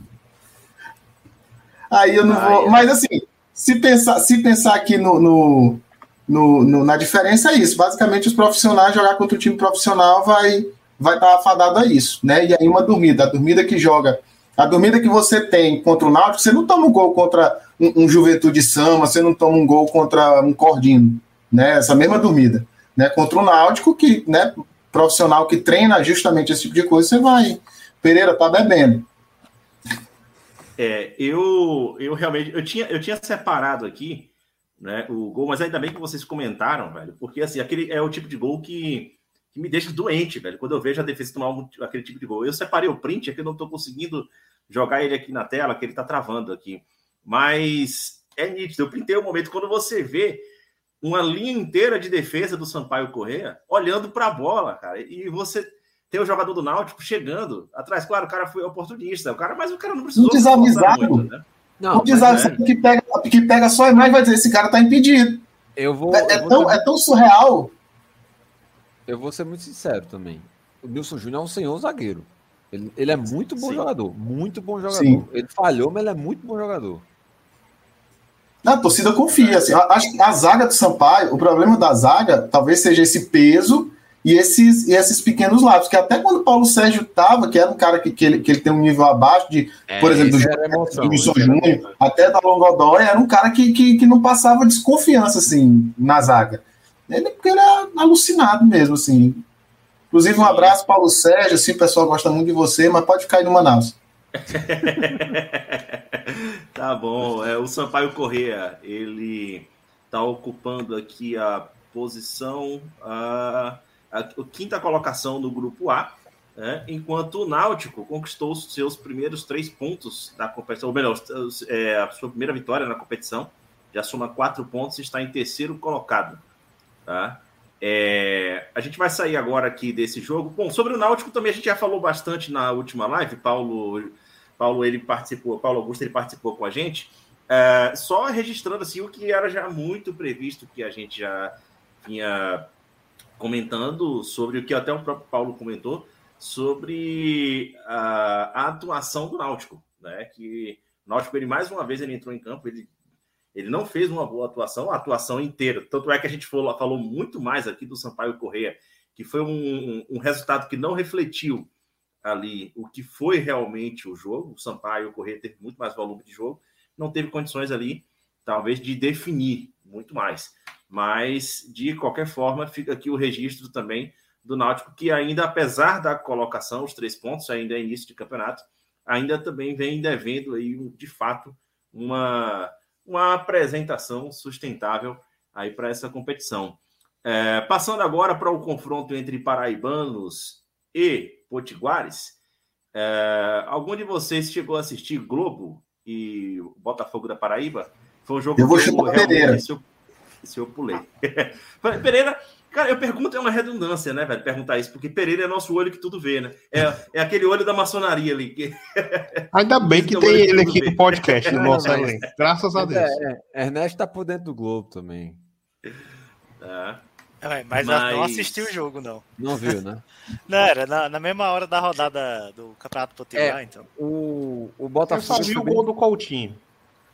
Aí eu não vou. Mas assim, se pensar, se pensar aqui no, no, no, no, na diferença, é isso. Basicamente, os profissionais jogar contra o time profissional vai vai estar afadado a isso, né? E aí uma dormida, a dormida que joga, a dormida que você tem contra o Náutico, você não toma um gol contra um, um Juventude Sama, você não toma um gol contra um Cordino, né? Essa mesma dormida, né? Contra o Náutico que, né, profissional que treina justamente esse tipo de coisa, você vai. Pereira tá bebendo. É, eu, eu realmente eu tinha, eu tinha separado aqui né, o gol, mas ainda bem que vocês comentaram, velho, porque assim, aquele é o tipo de gol que, que me deixa doente, velho, quando eu vejo a defesa tomar um, aquele tipo de gol. Eu separei o print, é que eu não estou conseguindo jogar ele aqui na tela, que ele está travando aqui. Mas é nítido, eu printei o momento quando você vê uma linha inteira de defesa do Sampaio Correia olhando para a bola, cara, e você tem o jogador do Náutico chegando atrás. Claro, o cara foi oportunista, o cara, mas o cara não precisou. Um desavisado. Muito, né? Não, um desavisado é. que, pega, que pega só a imagem e vai dizer: esse cara tá impedido. Eu vou. É, eu é vou tão, ter... é tão surreal. Eu vou ser muito sincero também. O Nilson Júnior é um senhor zagueiro. Ele, ele é muito bom Sim. jogador. Muito bom jogador. Sim. Ele falhou, mas ele é muito bom jogador. A torcida confia. Assim, acho que a zaga do Sampaio, o problema da zaga talvez seja esse peso e esses, e esses pequenos lápis, que até quando o Paulo Sérgio estava, que era um cara que, que, ele, que ele tem um nível abaixo de, é, por exemplo, do Wilson Júnior, até da Longodói, era um cara que, que, que não passava desconfiança, assim, na zaga. Ele, porque ele era alucinado mesmo, assim. Inclusive, um abraço, Paulo Sérgio, assim, o pessoal gosta muito de você, mas pode ficar aí no Manaus. tá bom. É, o Sampaio Correa, ele está ocupando aqui a posição... Uh a, a quinta colocação no grupo A, né, enquanto o Náutico conquistou seus primeiros três pontos da competição, ou melhor, é, a sua primeira vitória na competição, já soma quatro pontos e está em terceiro colocado. Tá? É, a gente vai sair agora aqui desse jogo. Bom, sobre o Náutico também a gente já falou bastante na última live. Paulo, Paulo ele participou, Paulo Augusto ele participou com a gente. É, só registrando assim o que era já muito previsto, que a gente já vinha comentando sobre o que até o próprio Paulo comentou sobre a, a atuação do Náutico, né? Que o Náutico ele mais uma vez ele entrou em campo, ele Ele não fez uma boa atuação, a atuação inteira. Tanto é que a gente falou, falou muito mais aqui do Sampaio Correia, que foi um, um, resultado que não refletiu ali o que foi realmente o jogo. O Sampaio Correia teve muito mais volume de jogo, não teve condições ali, talvez, de definir muito mais. Mas, de qualquer forma, fica aqui o registro também do Náutico, que ainda, apesar da colocação, os três pontos, ainda é início de campeonato, ainda também vem devendo aí, de fato, uma uma apresentação sustentável aí para essa competição. É, passando agora para o confronto entre paraibanos e potiguares, é, algum de vocês chegou a assistir Globo e Botafogo da Paraíba? Foi um jogo eu vou que eu, Pereira. Esse eu pulei. Pereira Cara, eu pergunto, é uma redundância, né, velho? Perguntar isso, porque Pereira é nosso olho que tudo vê, né? É, é aquele olho da maçonaria ali. Que... Ainda bem que é tem ele aqui no podcast, no nosso elenco. Graças a Deus. É, é, Ernesto tá por dentro do Globo também. É. É, mas, mas, não assistiu o jogo, não. Não viu, né? não, era na, na, mesma hora da rodada do Campeonato Potiguar, é, então. O, o Botafogo. Eu só vi o gol do Coutinho.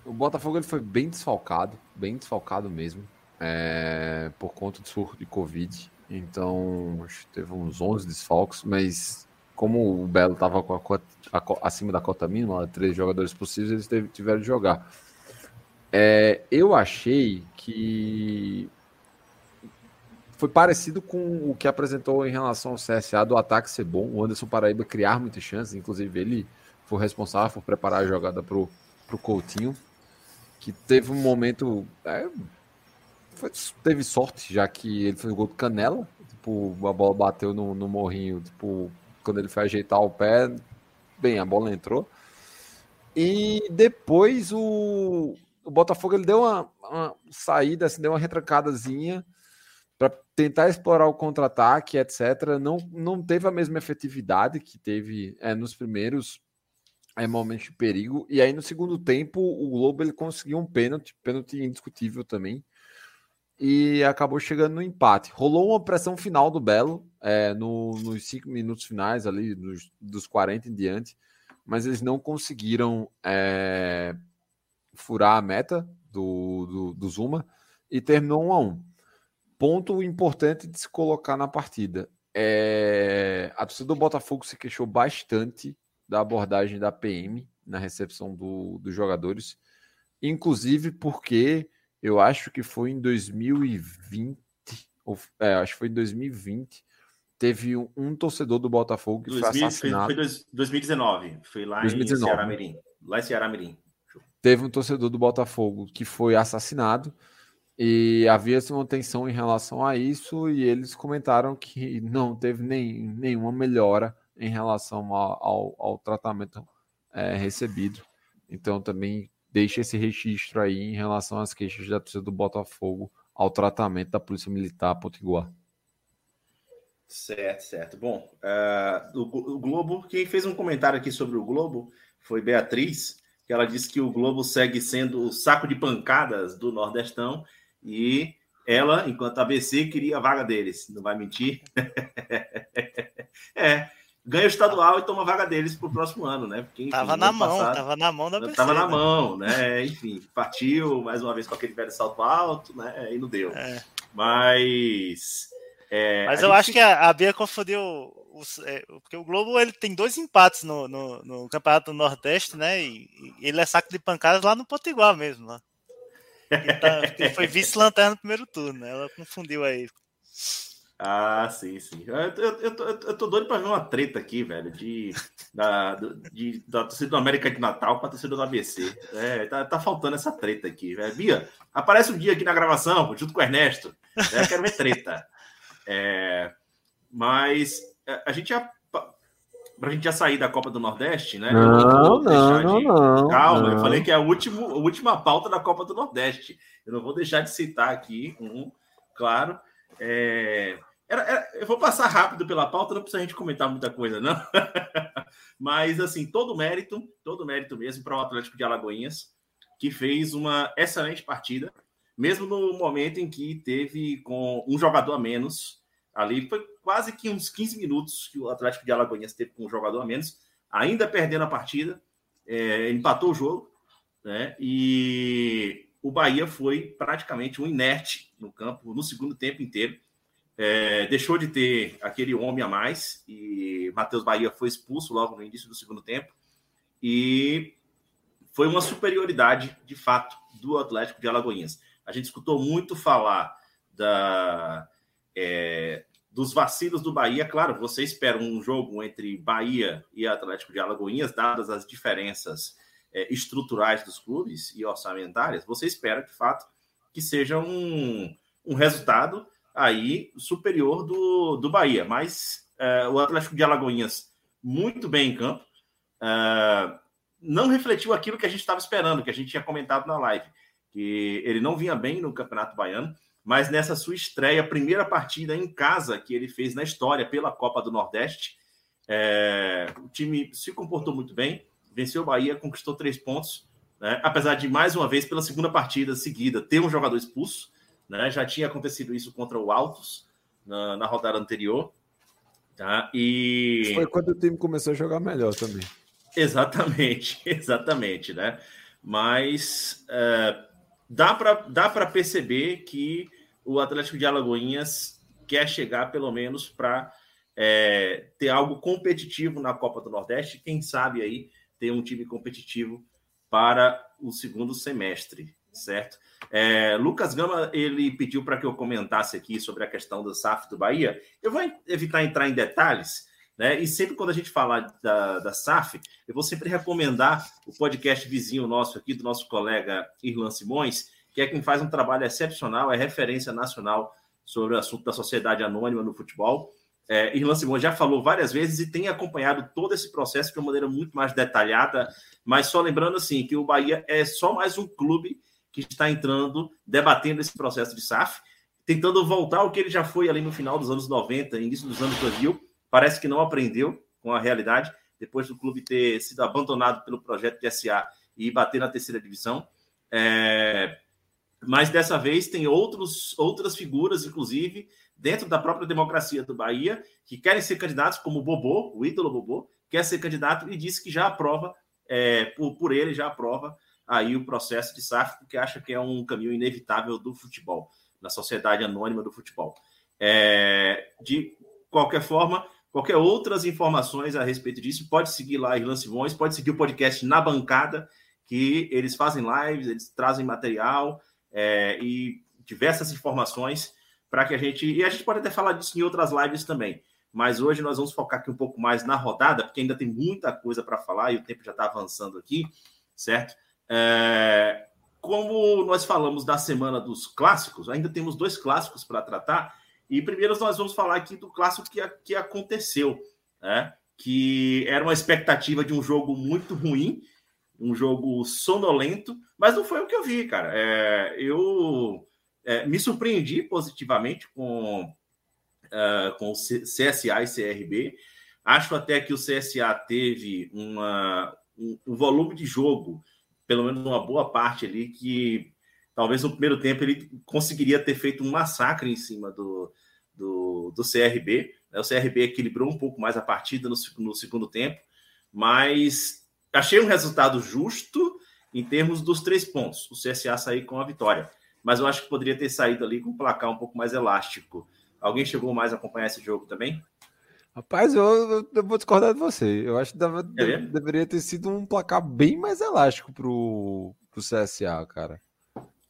O Botafogo ele foi bem desfalcado, bem desfalcado mesmo é, por conta do surto de Covid. Então, teve uns 11 desfalques, mas como o Belo estava acima da cota mínima, três jogadores possíveis, eles teve, tiveram de jogar. É, eu achei que foi parecido com o que apresentou em relação ao CSA do ataque ser bom, o Anderson Paraíba criar muitas chances, inclusive ele foi responsável por preparar a jogada para o Coutinho, que teve um momento é, foi, teve sorte, já que ele fez o gol do Canela. Tipo, a bola bateu no, no morrinho, tipo, quando ele foi ajeitar o pé, bem, a bola entrou. E depois o, o Botafogo ele deu uma, uma saída, assim, deu uma retrancadazinha para tentar explorar o contra-ataque, etc. Não, não teve a mesma efetividade que teve é, nos primeiros é, momentos de perigo. E aí no segundo tempo o Globo ele conseguiu um pênalti, pênalti indiscutível também e acabou chegando no empate. Rolou uma pressão final do Belo é, no, nos cinco minutos finais ali, nos, dos 40 em diante, mas eles não conseguiram é, furar a meta do, do, do, Zuma e terminou um a um. Ponto importante de se colocar na partida. É, a torcida do Botafogo se queixou bastante da abordagem da PM na recepção do, dos jogadores, inclusive porque eu acho que foi em 2020, ou, é, acho que foi em 2020, teve um, um torcedor do Botafogo que 2000, foi assassinado. Foi, foi 2019, foi lá 2019. em Ceará Mirim. Lá em Ceará Mirim. Teve um torcedor do Botafogo que foi assassinado e havia uma tensão em relação a isso e eles comentaram que não teve nem, nenhuma melhora em relação ao, ao, ao tratamento é, recebido. Então também deixa esse registro aí em relação às queixas da torcida do Botafogo ao tratamento da Polícia Militar Potiguar. Certo, certo. Bom, uh, o, o, Globo, quem fez um comentário aqui sobre o Globo foi Beatriz, que ela disse que o Globo segue sendo o saco de pancadas do Nordestão e ela, enquanto ABC, queria a vaga deles. Não vai mentir? é, ganha o estadual e toma a vaga deles para o próximo ano, né? Porque, enfim, tava na mão, passado, tava na mão da PC, Tava na né? mão, né? Enfim, partiu mais uma vez com aquele velho salto alto, né? E não deu. É. Mas. É, Mas eu gente... acho que a, a Bia confundiu. Os, é, porque o Globo ele tem dois empates no, no, no Campeonato do Nordeste, né? E, e, ele é saco de pancadas lá no Potiguar mesmo, lá. Ele, tá, ele foi vice-lanterna no primeiro turno, né? Ela confundiu aí. Ah, sim, sim. Eu, eu, eu, tô, eu tô doido pra ver uma treta aqui, velho, de, da, de, da torcida do América de Natal com a torcida do ABC. É, tá, tá faltando essa treta aqui, velho. Bia, aparece um dia aqui na gravação, junto com o Ernesto. Né? Eu quero ver treta. É, mas é, a gente já. Pra gente já sair da Copa do Nordeste, né? Não, não, não, não, Calma, não. eu falei que é a, último, a última pauta da Copa do Nordeste. Eu não vou deixar de citar aqui um, claro. É, era, era, eu vou passar rápido pela pauta, não precisa a gente comentar muita coisa, não. Mas, assim, todo mérito, todo mérito mesmo para o Atlético de Alagoinhas, que fez uma excelente partida, mesmo no momento em que teve com um jogador a menos. Ali foi quase que uns 15 minutos que o Atlético de Alagoinhas teve com um jogador a menos, ainda perdendo a partida, é, empatou o jogo, né? E o Bahia foi praticamente um inerte no campo no segundo tempo inteiro. É, deixou de ter aquele homem a mais e Matheus Bahia foi expulso logo no início do segundo tempo. E foi uma superioridade, de fato, do Atlético de Alagoinhas. A gente escutou muito falar da, é, dos vacilos do Bahia. Claro, você espera um jogo entre Bahia e Atlético de Alagoinhas, dadas as diferenças é, estruturais dos clubes e orçamentárias, você espera, de fato, que seja um, um resultado aí superior do, do Bahia. Mas é, o Atlético de Alagoinhas, muito bem em campo, é, não refletiu aquilo que a gente estava esperando, que a gente tinha comentado na live, que ele não vinha bem no Campeonato Baiano, mas nessa sua estreia, primeira partida em casa que ele fez na história pela Copa do Nordeste, é, o time se comportou muito bem, venceu o Bahia, conquistou três pontos, né? apesar de mais uma vez, pela segunda partida seguida, ter um jogador expulso, né? já tinha acontecido isso contra o Altos na, na rodada anterior. Tá? E... Foi quando o time começou a jogar melhor também. Exatamente, exatamente, né? Mas é, dá para dá perceber que o Atlético de Alagoinhas quer chegar pelo menos para é, ter algo competitivo na Copa do Nordeste, quem sabe aí ter um time competitivo para o segundo semestre, certo? É, Lucas Gama ele pediu para que eu comentasse aqui sobre a questão do SAF do Bahia. Eu vou evitar entrar em detalhes, né? E sempre quando a gente falar da, da SAF, eu vou sempre recomendar o podcast vizinho nosso aqui, do nosso colega Irlan Simões, que é quem faz um trabalho excepcional, é referência nacional sobre o assunto da sociedade anônima no futebol. É, Irlan Simões já falou várias vezes e tem acompanhado todo esse processo de uma maneira muito mais detalhada, mas só lembrando assim que o Bahia é só mais um clube que está entrando, debatendo esse processo de SAF, tentando voltar ao que ele já foi ali no final dos anos 90, início dos anos 2000, parece que não aprendeu com a realidade, depois do clube ter sido abandonado pelo projeto de SA e bater na terceira divisão. É... Mas dessa vez tem outros, outras figuras, inclusive, dentro da própria democracia do Bahia, que querem ser candidatos, como o Bobô, o ídolo Bobô, quer ser candidato e disse que já aprova, é, por, por ele, já aprova aí o processo de SAF, porque acha que é um caminho inevitável do futebol, na sociedade anônima do futebol. É, de qualquer forma, Qualquer outras informações a respeito disso, pode seguir lá Irlan Simões, pode seguir o podcast na bancada, que eles fazem lives, eles trazem material é, e diversas informações para que a gente. E a gente pode até falar disso em outras lives também. Mas hoje nós vamos focar aqui um pouco mais na rodada, porque ainda tem muita coisa para falar e o tempo já está avançando aqui, certo? É, como nós falamos da semana dos clássicos, ainda temos dois clássicos para tratar. E primeiro nós vamos falar aqui do clássico que, que aconteceu, né? que era uma expectativa de um jogo muito ruim, um jogo sonolento, mas não foi o que eu vi, cara. É, eu é, me surpreendi positivamente com, uh, com o CSA e CRB. Acho até que o CSA teve uma, um, um volume de jogo, pelo menos uma boa parte ali, que talvez no primeiro tempo ele conseguiria ter feito um massacre em cima do, do, do CRB. Né? O CRB equilibrou um pouco mais a partida no, no segundo tempo, mas achei um resultado justo em termos dos três pontos. O CSA sair com a vitória. Mas eu acho que poderia ter saído ali com um placar um pouco mais elástico. Alguém chegou mais a acompanhar esse jogo também? Rapaz, eu, eu vou discordar de você. Eu acho que deve, é deveria ter sido um placar bem mais elástico pro, pro CSA, cara.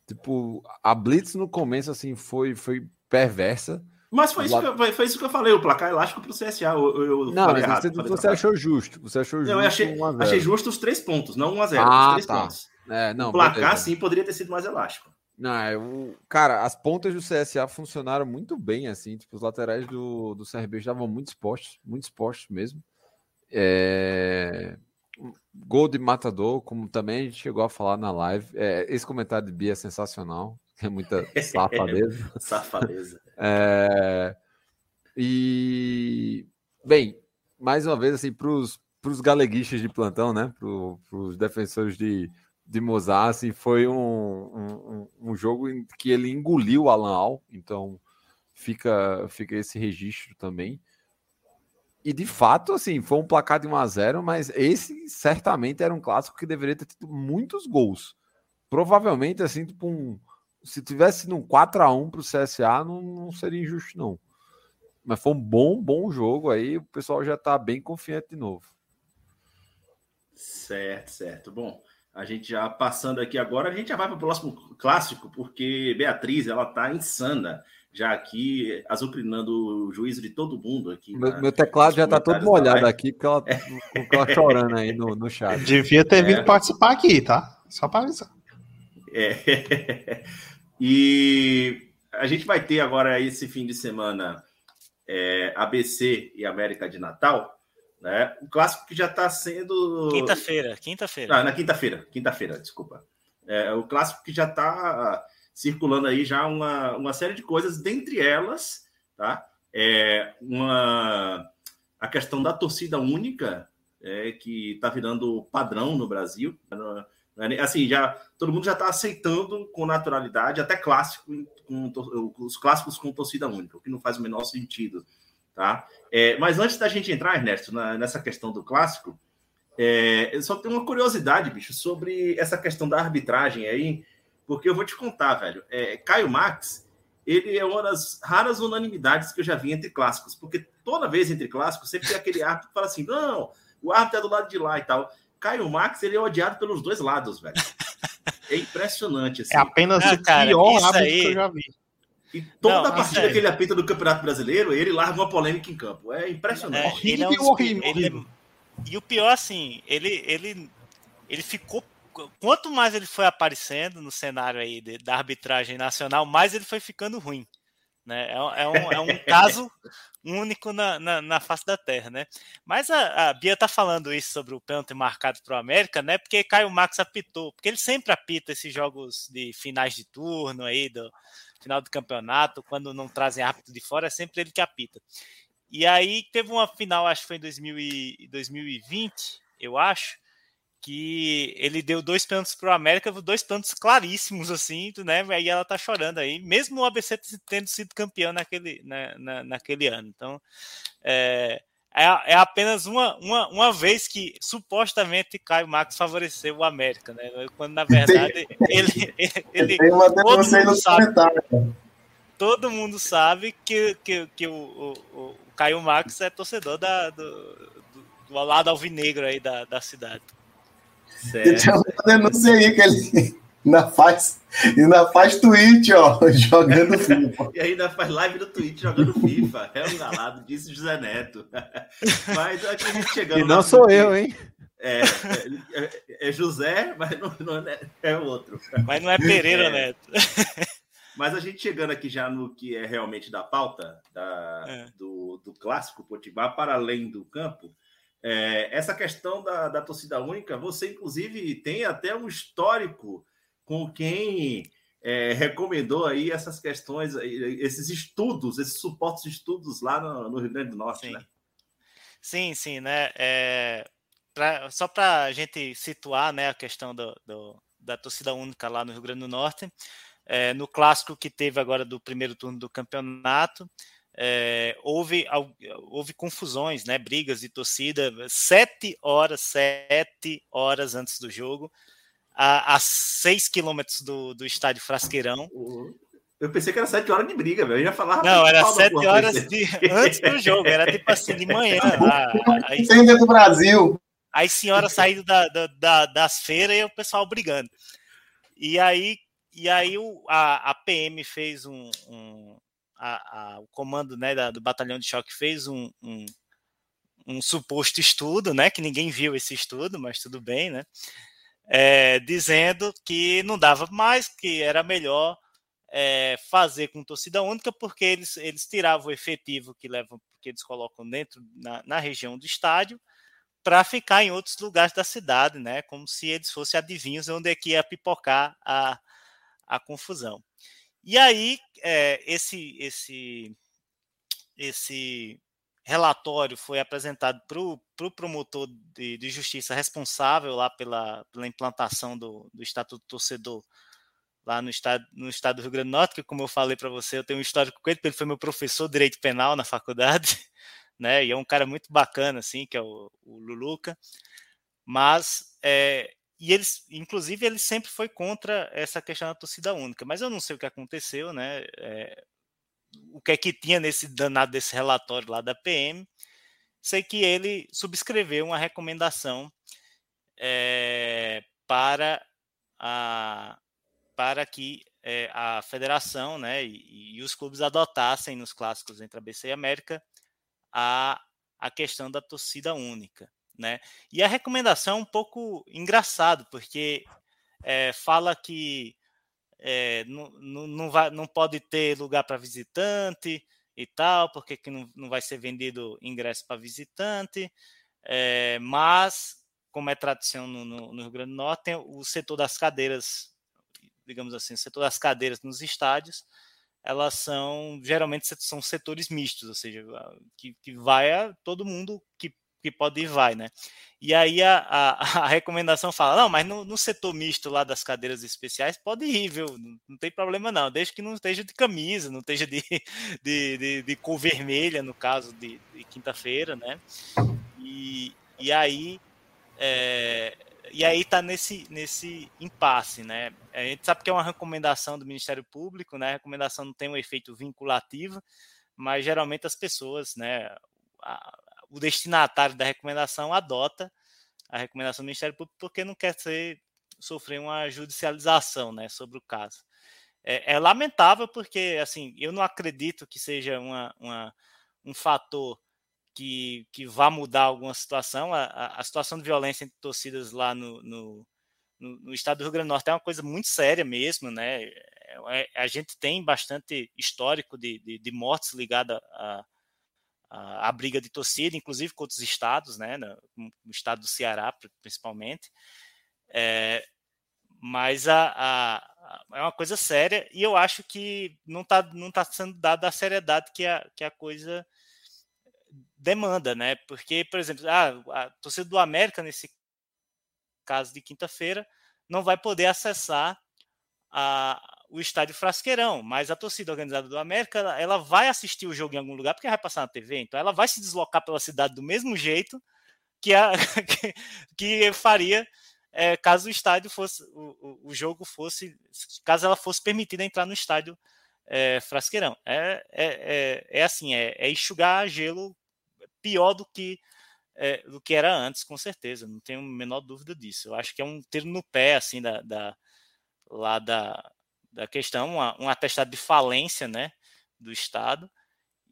Tipo, a Blitz no começo, assim, foi, foi perversa. Mas foi, isso que, foi isso que eu falei, o placar elástico para o CSA. Eu, eu não, mas errado, você, você achou justo. Você achou justo. Não, eu achei, achei justo os três pontos, não 1 a 0 ah, os três tá. pontos. É, não, o placar, beleza. sim, poderia ter sido mais elástico. Não, é, cara, as pontas do CSA funcionaram muito bem, assim. Tipo, os laterais do, do CRB estavam muito expostos, muito expostos mesmo. É... Gol de matador, como também a gente chegou a falar na live. É, esse comentário de Bia é sensacional. É muita safadeza. safadeza. É... E, bem, mais uma vez, assim, para os galeguistas de plantão, né? Para os defensores de, de assim, foi um, um, um, jogo em que ele engoliu o Alan Al, então fica, fica esse registro também. E de fato, assim, foi um placar de 1 a 0 mas esse certamente era um clássico que deveria ter tido muitos gols. provavelmente, assim, tipo um. Se tivesse num 4x1 pro CSA, não, não seria injusto, não. Mas foi um bom, bom jogo aí. O pessoal já tá bem confiante de novo. Certo, certo. Bom, a gente já passando aqui agora, a gente já vai para o próximo clássico, porque Beatriz, ela tá insana já aqui, azucrinando o juízo de todo mundo aqui. Meu, na, meu teclado já tá todo molhado aqui, porque ela, ela chorando aí no, no chat. Devia ter vindo é. participar aqui, tá? Só para avisar. É. e a gente vai ter agora esse fim de semana é, ABC e América de Natal, né? O clássico que já está sendo. Quinta-feira, quinta-feira. Ah, na quinta-feira, quinta-feira, desculpa. É, o clássico que já está circulando aí já uma, uma série de coisas, dentre elas, tá? É uma a questão da torcida única, é, que está virando padrão no Brasil. Né? Assim, já todo mundo já está aceitando com naturalidade, até clássico, com, os clássicos com torcida única, o que não faz o menor sentido. Tá? É, mas antes da gente entrar, Ernesto, na, nessa questão do clássico, é, eu só tenho uma curiosidade, bicho, sobre essa questão da arbitragem aí, porque eu vou te contar, velho. É, Caio Max, ele é uma das raras unanimidades que eu já vi entre clássicos, porque toda vez entre clássicos sempre tem aquele árbitro que fala assim: não, o árbitro é do lado de lá e tal. Caio Max, ele é odiado pelos dois lados, velho. É impressionante. Assim. É apenas ah, o cara, pior árbitro aí... que eu já vi. E toda não, partida que ele apita do Campeonato Brasileiro, ele larga uma polêmica em campo. É impressionante. É, ele é um, horrível, ele é... E o pior, assim, ele, ele, ele ficou. Quanto mais ele foi aparecendo no cenário aí de, da arbitragem nacional, mais ele foi ficando ruim. Né? É, é, um, é um caso único na, na, na, face da Terra, né? Mas a, a Bia tá falando isso sobre o pênalti marcado para o América, né? Porque Caio Max apitou, porque ele sempre apita esses jogos de finais de turno aí, do final do campeonato, quando não trazem árbitro de fora, é sempre ele que apita. E aí teve uma final, acho que foi em 2000 e, 2020, eu acho, que ele deu dois pênaltis para o América, dois pênaltis claríssimos, assim, né? Aí ela tá chorando aí, mesmo o ABC tendo sido campeão naquele, na, na, naquele ano. Então, é, é, é, apenas uma, uma, uma vez que supostamente Caio Marcos favoreceu o América, né? Quando na verdade ele. ele, ele todo, mundo sabe, todo mundo sabe que, que, que o, o, o Caio Marcos é torcedor da, do, do, do lado alvinegro aí da, da cidade. Certo. Tem uma denúncia aí que ele ainda faz, ainda faz tweet, ó, jogando FIFA. e ainda faz live no Twitch jogando FIFA. É um galado, disse José Neto. Mas aqui a gente chegando. E não sou eu, hein? É, é, é, José, mas não, não é, é outro. Mas não é Pereira é, Neto. Mas a gente chegando aqui já no que é realmente da pauta da, é. do, do clássico Potiguar, para além do campo, é, essa questão da, da torcida única, você inclusive tem até um histórico com quem é, recomendou aí essas questões, esses estudos, esses suportes estudos lá no, no, Rio Grande do Norte, sim. né? Sim, sim, né? É, pra, só para a gente situar né, a questão do, do, da torcida única lá no Rio Grande do Norte, é, no clássico que teve agora do primeiro turno do campeonato, é, houve, houve confusões, né, brigas de torcida, sete horas, sete horas antes do jogo, a, a seis quilômetros do, do estádio Frasqueirão. Eu pensei que era sete horas de briga, velho. Eu ia falar. Não, era sete horas de, antes do jogo, era tipo assim, de manhã. Aí, do Brasil. Aí senhora saindo da, da, das feiras e o pessoal brigando. E aí, e aí o, a, a PM fez um, um, a, a, o comando né, da, do batalhão de choque fez um, um, um, suposto estudo, né, que ninguém viu esse estudo, mas tudo bem, né, é, dizendo que não dava mais, que era melhor é, fazer com torcida única, porque eles, eles tiravam o efetivo que levam, que eles colocam dentro na, na região do estádio, para ficar em outros lugares da cidade, né, como se eles fossem adivinhos onde é que ia pipocar a, a confusão. E aí, é, esse, esse, esse relatório foi apresentado para o pro promotor de, de, justiça responsável lá pela, pela implantação do, do Estatuto do Torcedor lá no estado, no estado do Rio Grande do Norte, que como eu falei para você, eu tenho um histórico com ele, porque ele foi meu professor de Direito Penal na faculdade, né, e é um cara muito bacana, assim, que é o, o Luluca, mas, é, e eles, inclusive, ele sempre foi contra essa questão da torcida única. Mas eu não sei o que aconteceu, né? É, o que é que tinha nesse danado desse relatório lá da PM. Sei que ele subscreveu uma recomendação é, para, a, para que é, a federação né, e, e, os clubes adotassem nos clássicos entre a BC e a América a, a questão da torcida única. Né? E a recomendação é um pouco engraçado, porque é, fala que é, não, não, vai, não pode ter lugar para visitante e tal, porque que não, não vai ser vendido ingresso para visitante, é, mas, como é tradição no, no, no, Rio Grande do Norte, tem o setor das cadeiras, digamos assim, o setor das cadeiras nos estádios, elas são, geralmente, são setores mistos, ou seja, que, que vai a todo mundo que que pode ir vai, né? E aí a, a, a recomendação fala, não, mas no, no, setor misto lá das cadeiras especiais pode ir, viu? Não, não, tem problema não, desde que não esteja de camisa, não esteja de, de, de, de cor vermelha, no caso de, de quinta-feira, né? E, e aí é, e aí tá nesse, nesse impasse, né? A gente sabe que é uma recomendação do Ministério Público, né? A recomendação não tem um efeito vinculativo, mas geralmente as pessoas, né? O destinatário da recomendação adota a recomendação do Ministério Público porque não quer ser, sofrer uma judicialização né, sobre o caso. É, é, lamentável porque assim eu não acredito que seja uma, uma, um fator que, que vá mudar alguma situação. A, a, a situação de violência entre torcidas lá no, no, no, no, estado do Rio Grande do Norte é uma coisa muito séria mesmo, né? É, é a gente tem bastante histórico de, de, de mortes ligadas a, a, a, briga de torcida, inclusive com outros estados, né, no, estado do Ceará principalmente, é, mas a, a, é uma coisa séria e eu acho que não está não tá sendo dada a seriedade que a, que a coisa demanda, né? Porque, por exemplo, ah, a torcida do América, nesse caso de quinta-feira, não vai poder acessar a, o estádio Frasqueirão, mas a torcida organizada do América, ela, vai assistir o jogo em algum lugar porque vai passar na TV, então ela vai se deslocar pela cidade do mesmo jeito que, a, que, que faria é, caso o estádio fosse, o, o, jogo fosse, caso ela fosse permitida entrar no estádio é, Frasqueirão. É, é, é, é assim, é, é enxugar gelo pior do que é, do que era antes, com certeza, não tenho a menor dúvida disso. Eu acho que é um tiro no pé, assim, da, da lá da, da questão, uma, um atestado de falência né, do Estado,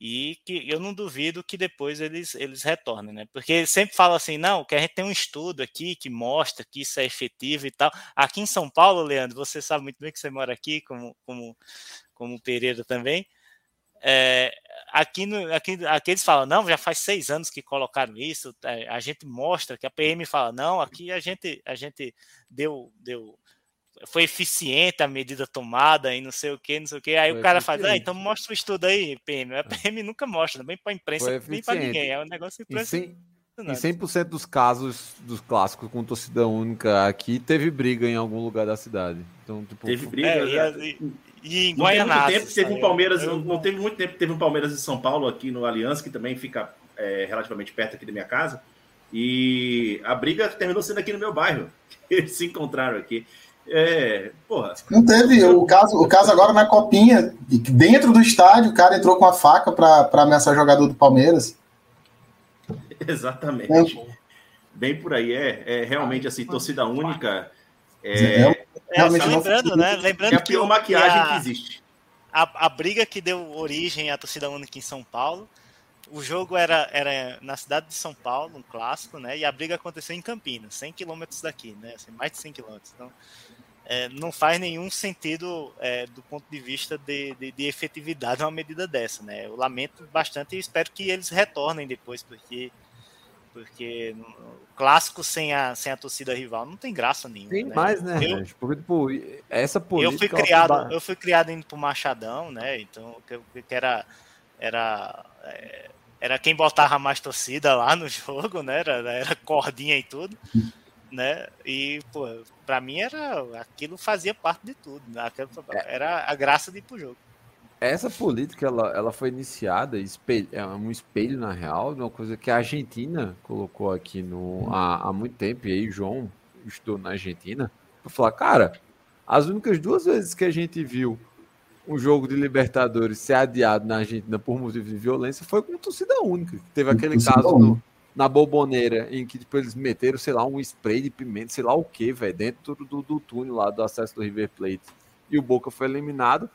e que eu não duvido que depois eles, eles retornem, né? Porque eles sempre falam assim, não, que a gente tem um estudo aqui que mostra que isso é efetivo e tal. Aqui em São Paulo, Leandro, você sabe muito bem que você mora aqui, como, como, como Pereira também. É, aqui, no, aqui, aqui eles falam, não, já faz seis anos que colocaram isso, é, a gente mostra que a PM fala, não, aqui a gente, a gente deu, deu foi eficiente a medida tomada e não sei o que, não sei o que. Aí foi o cara eficiente. faz, ah, então mostra o estudo aí, PM. A é. PM nunca mostra, nem para a imprensa, nem para ninguém. É um negócio impressionante. Em 100% dos casos dos clássicos com torcida única aqui, teve briga em algum lugar da cidade. Então, tipo, teve briga. É, e, e, e em Guaianazes. Tempo, teve um Palmeiras, eu... não teve muito tempo, teve um Palmeiras em São Paulo aqui no Aliança, que também fica é, relativamente perto aqui da minha casa. E a briga terminou sendo aqui no meu bairro. Eles se encontraram aqui. É, porra. Não teve. O caso, o caso agora na copinha, dentro do estádio, o cara entrou com a faca para ameaçar o jogador do Palmeiras. Exatamente. É. Bem por aí. É, é realmente assim, torcida única. É, é, realmente é, lembrando, né? Lembrando é a pior que maquiagem que, a, que existe. A, a briga que deu origem à torcida única em São Paulo. O jogo era, era na cidade de São Paulo, um clássico, né? E a briga aconteceu em Campinas, 100 quilômetros daqui, né? Assim, mais de 100 quilômetros. Então, é, não faz nenhum sentido é, do ponto de vista de, de, de, efetividade uma medida dessa, né? Eu lamento bastante e espero que eles retornem depois, porque porque o clássico sem a, sem a torcida rival não tem graça nenhuma. Tem né? mais, né? Eu, porque, tipo, essa política... Eu fui criado, eu fui criado indo pro Machadão, né? Então, que, que era... era é, era quem botava mais torcida lá no jogo, né? Era, era cordinha e tudo né? E, pô, pra mim era. Aquilo fazia parte de tudo. Né? É. Era a graça de ir pro jogo. Essa política ela, ela foi iniciada, espelho, é um espelho na real, de uma coisa que a Argentina colocou aqui no, há, há muito tempo. E aí, João, estudou na Argentina, para falar, cara, as únicas duas vezes que a gente viu um jogo de Libertadores ser adiado na Argentina por motivo de violência foi com torcida única. Teve aquele caso na Boboneira, em que tipo, eles meteram, sei lá, um spray de pimenta, sei lá o que, velho, dentro do, do túnel lá do acesso do River Plate. E o Boca foi eliminado.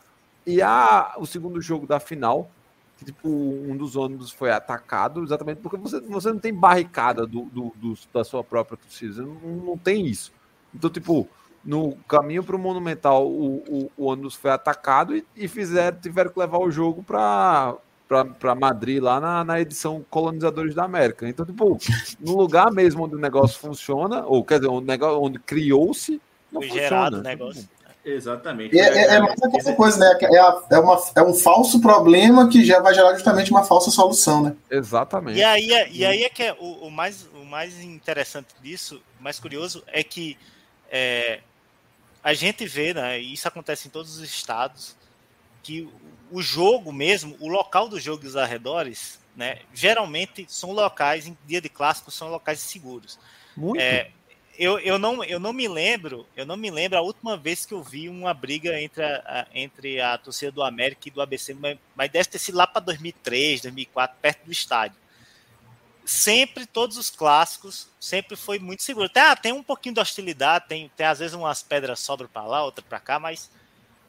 E a, o segundo jogo da final, que tipo, um dos ônibus foi atacado, exatamente porque você, você não tem barricada do, do, do da sua própria torcida, não, não tem isso. Então, tipo, no caminho para o Monumental, o, o, ônibus foi atacado e, e fizeram, tiveram que levar o jogo para para Madrid lá na, na, edição Colonizadores da América. Então, tipo, no lugar mesmo onde o negócio funciona, ou quer dizer, onde, negócio, onde criou-se, não Foi funciona. gerado o negócio. Exatamente. É, é, é mais aquela coisa, né? É, a, é, uma, é um falso problema que já vai gerar justamente uma falsa solução, né? Exatamente. E aí, é, e aí é que é o, o, mais, o mais interessante disso, o mais curioso, é que é, a gente vê, né, e isso acontece em todos os estados, que o jogo mesmo, o local do jogo e os arredores, né, geralmente são locais, em dia de clássico, são locais seguros. Muito. É, eu, eu, não, eu não me lembro, eu não me lembro a última vez que eu vi uma briga entre a, entre a torcida do América e do ABC, mas, mas deve ter sido lá para 2003, 2004, perto do estádio sempre, todos os clássicos, sempre foi muito seguro. Tem, ah, tem um pouquinho de hostilidade, tem, tem às vezes umas pedras sobram para lá, outra para cá, mas,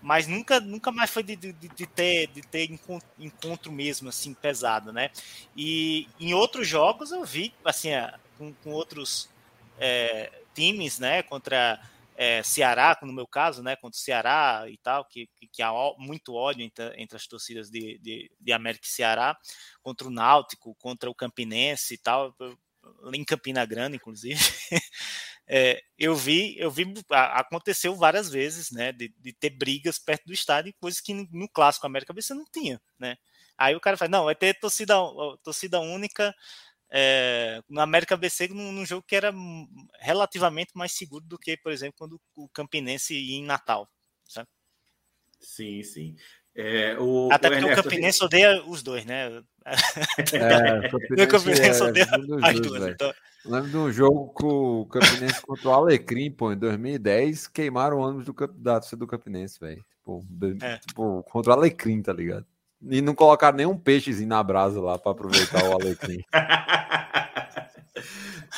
mas nunca, nunca mais foi de, de, de, ter, de ter encontro mesmo, assim, pesado, né? E em outros jogos eu vi, assim, com, com outros é, times, né, contra é, Ceará, no meu caso, né, contra o Ceará e tal, que, que há muito ódio entre, entre as torcidas de, de, de, América e Ceará, contra o Náutico, contra o Campinense e tal, em Campina Grande, inclusive. é, eu vi, eu vi, aconteceu várias vezes, né, de, de, ter brigas perto do estádio, coisas que no clássico América você não tinha, né. Aí o cara fala, não, vai ter torcida, torcida única é, no América BC num, num, jogo que era relativamente mais seguro do que, por exemplo, quando o Campinense ia em Natal. Sabe? Sim, sim. É, o, Até o porque Ernesto... o Campinense odeia os dois, né? É, o Campinense, é, odeia as duas. Então... Lembro de um jogo com o Campinense contra o Alecrim, pô, em 2010, queimaram o ônibus do, da do Campinense, velho. Tipo, é. tipo, contra o Alecrim, tá ligado? E não colocar nenhum peixezinho na brasa lá para aproveitar o alecrim.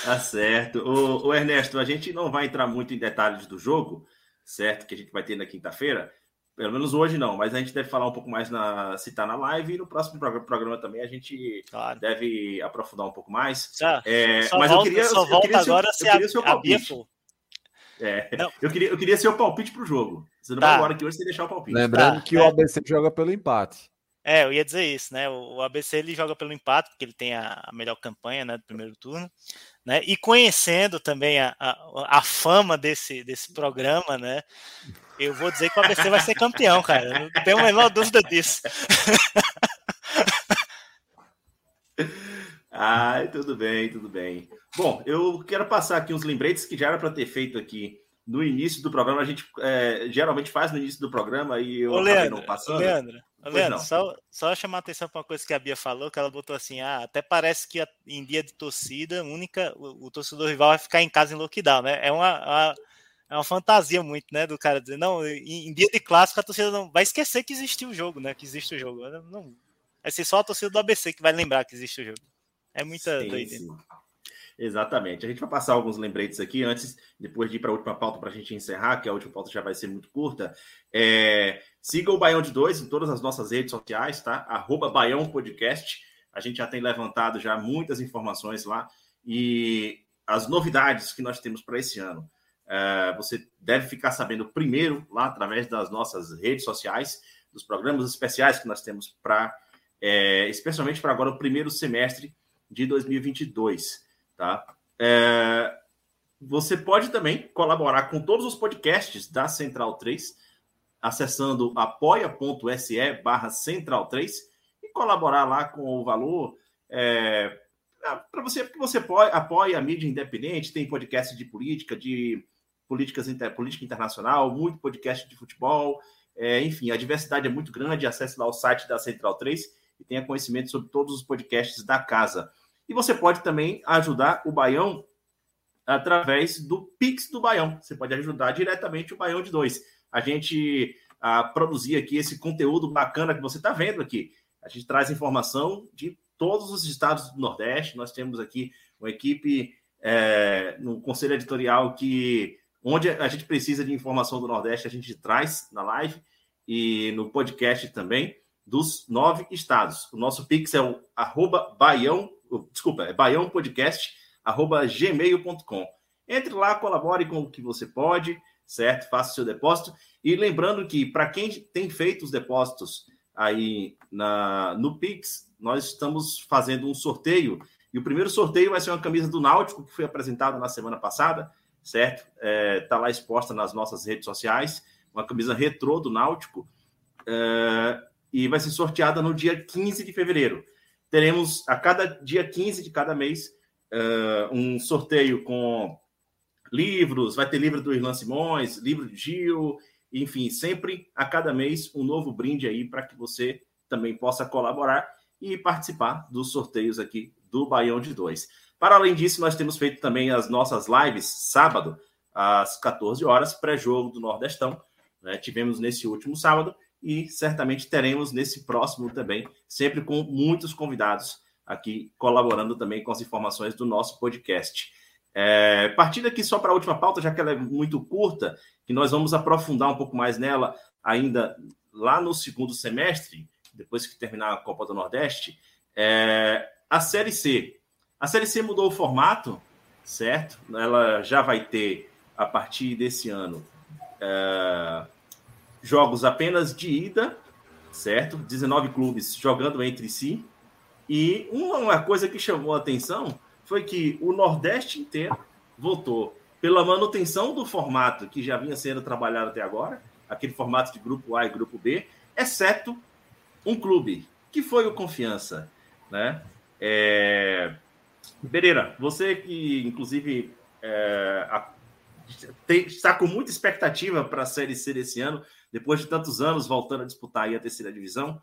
tá certo. O, o, Ernesto, a gente não vai entrar muito em detalhes do jogo, certo? Que a gente vai ter na quinta-feira. Pelo menos hoje não, mas a gente deve falar um pouco mais na citar na live e no próximo programa, também a gente claro. deve aprofundar um pouco mais. Só, é, só mas volta, eu queria, só eu volta queria agora seu, se a, a Bia for. É, eu queria, eu queria ser o palpite pro jogo. Você não tá. vai agora que hoje você deixar o palpite. Lembrando tá, que é. o ABC joga pelo empate. É, eu ia dizer isso, né? O ABC ele joga pelo empate, porque ele tem a, melhor campanha né, do primeiro turno, né? E conhecendo também a, a, a, fama desse, desse programa, né? Eu vou dizer que o ABC vai ser campeão, cara. Não tenho a menor dúvida disso. Ai, tudo bem, tudo bem. Bom, eu quero passar aqui uns lembretes que já era para ter feito aqui no início do programa. A gente é, geralmente faz no início do programa e eu Ô, Leandro, não passando. Leandro, Leandro, só, só chamar a atenção para uma coisa que a Bia falou, que ela botou assim, ah, até parece que em dia de torcida única, o, o, torcedor rival vai ficar em casa em lockdown, né? É uma, uma, é uma fantasia muito, né, do cara dizer, não, em, em, dia de clássico a torcida não vai esquecer que existiu o jogo, né, que existe o jogo. Não, vai ser só a torcida do ABC que vai lembrar que existe o jogo. É muita doideira. Exatamente. A gente vai passar alguns lembretes aqui antes, depois de ir para a última pauta para a gente encerrar, que a última pauta já vai ser muito curta. É, siga o Baião de Dois em todas as nossas redes sociais, tá? Arroba Baião Podcast. A gente já tem levantado já muitas informações lá e as novidades que nós temos para esse ano. É, você deve ficar sabendo primeiro lá através das nossas redes sociais, dos programas especiais que nós temos para, é, especialmente para agora o primeiro semestre de 2022. Tá? É, você pode também colaborar com todos os podcasts da Central 3, acessando apoia.se barra Central 3 e colaborar lá com o valor é, para você, porque você apoia a mídia independente, tem podcast de política, de políticas inter, política internacional, muito podcast de futebol, é, enfim, a diversidade é muito grande, acesse lá o site da Central 3 e tenha conhecimento sobre todos os podcasts da casa. E você pode também ajudar o Baião através do Pix do Baião. Você pode ajudar diretamente o Baião de dois. A gente a produzir aqui esse conteúdo bacana que você está vendo aqui. A gente traz informação de todos os estados do Nordeste. Nós temos aqui uma equipe é, no conselho editorial que onde a gente precisa de informação do Nordeste, a gente traz na live e no podcast também dos nove estados. O nosso Pix é o arroba baião, desculpa, é baiãopodcast, arroba gmail.com. Entre lá, colabore com o que você pode, certo? Faça o seu depósito. E lembrando que, para quem tem feito os depósitos aí na, no Pix, nós estamos fazendo um sorteio. E o primeiro sorteio vai ser uma camisa do Náutico, que foi apresentada na semana passada, certo? Está é, tá lá exposta nas nossas redes sociais. Uma camisa retrô do Náutico. É, e vai ser sorteada no dia 15 de fevereiro. Teremos a cada dia 15 de cada mês uh, um sorteio com livros, vai ter livro do Irlan Simões, livro de Gil, enfim, sempre a cada mês um novo brinde aí para que você também possa colaborar e participar dos sorteios aqui do Baião de Dois. Para além disso, nós temos feito também as nossas lives sábado, às 14 horas, pré-jogo do Nordestão. Né? Tivemos nesse último sábado e certamente teremos nesse próximo também, sempre com muitos convidados aqui colaborando também com as informações do nosso podcast. É, partindo aqui só para a última pauta, já que ela é muito curta, que nós vamos aprofundar um pouco mais nela ainda lá no segundo semestre, depois que terminar a Copa do Nordeste, é, a Série C. A Série C mudou o formato, certo? Ela já vai ter, a partir desse ano, é, jogos apenas de ida, certo? 19 clubes jogando entre si. E uma coisa que chamou a atenção foi que o Nordeste inteiro votou pela manutenção do formato que já vinha sendo trabalhado até agora, aquele formato de grupo A e grupo B, exceto um clube, que foi o Confiança, né? É... Pereira, você que inclusive é, tem, está com muita expectativa para a Série C desse ano, depois de tantos anos voltando a disputar a terceira divisão.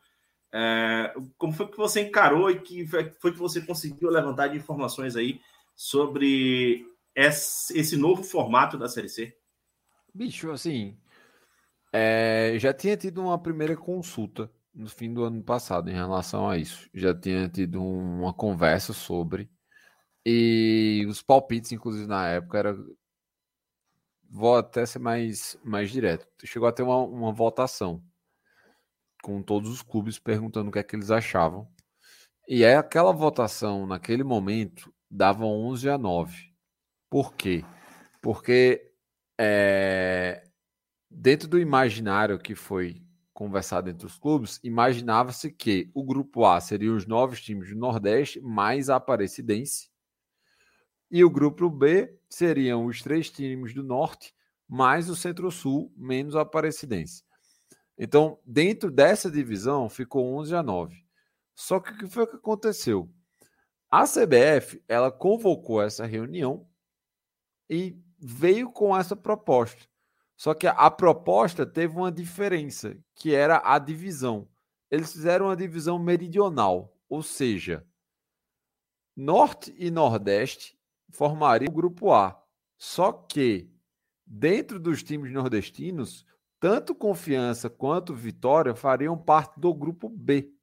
É, como foi que você encarou e que foi que você conseguiu levantar de informações aí sobre esse, esse novo formato da Série C? Bicho, assim, é, já tinha tido uma primeira consulta no fim do ano passado em relação a isso. Já tinha tido uma conversa sobre. E os palpites, inclusive, na época, era vou até ser mais, mais direto. Chegou a ter uma, uma votação com todos os clubes perguntando o que é que eles achavam. E é aquela votação, naquele momento, dava 11 a 9. Por quê? Porque é, dentro do imaginário que foi conversado entre os clubes, imaginava-se que o grupo A seria os nove times do Nordeste mais a Aparecidense e o grupo B seriam os três times do Norte, mais o Centro-Sul, menos a Aparecidense. Então, dentro dessa divisão, ficou 11 a 9. Só que o que foi que aconteceu? A CBF, ela convocou essa reunião e veio com essa proposta. Só que a proposta teve uma diferença, que era a divisão. Eles fizeram uma divisão meridional, ou seja, Norte e Nordeste formaria o grupo A. Só que, dentro dos times nordestinos, tanto Confiança quanto Vitória fariam parte do grupo B.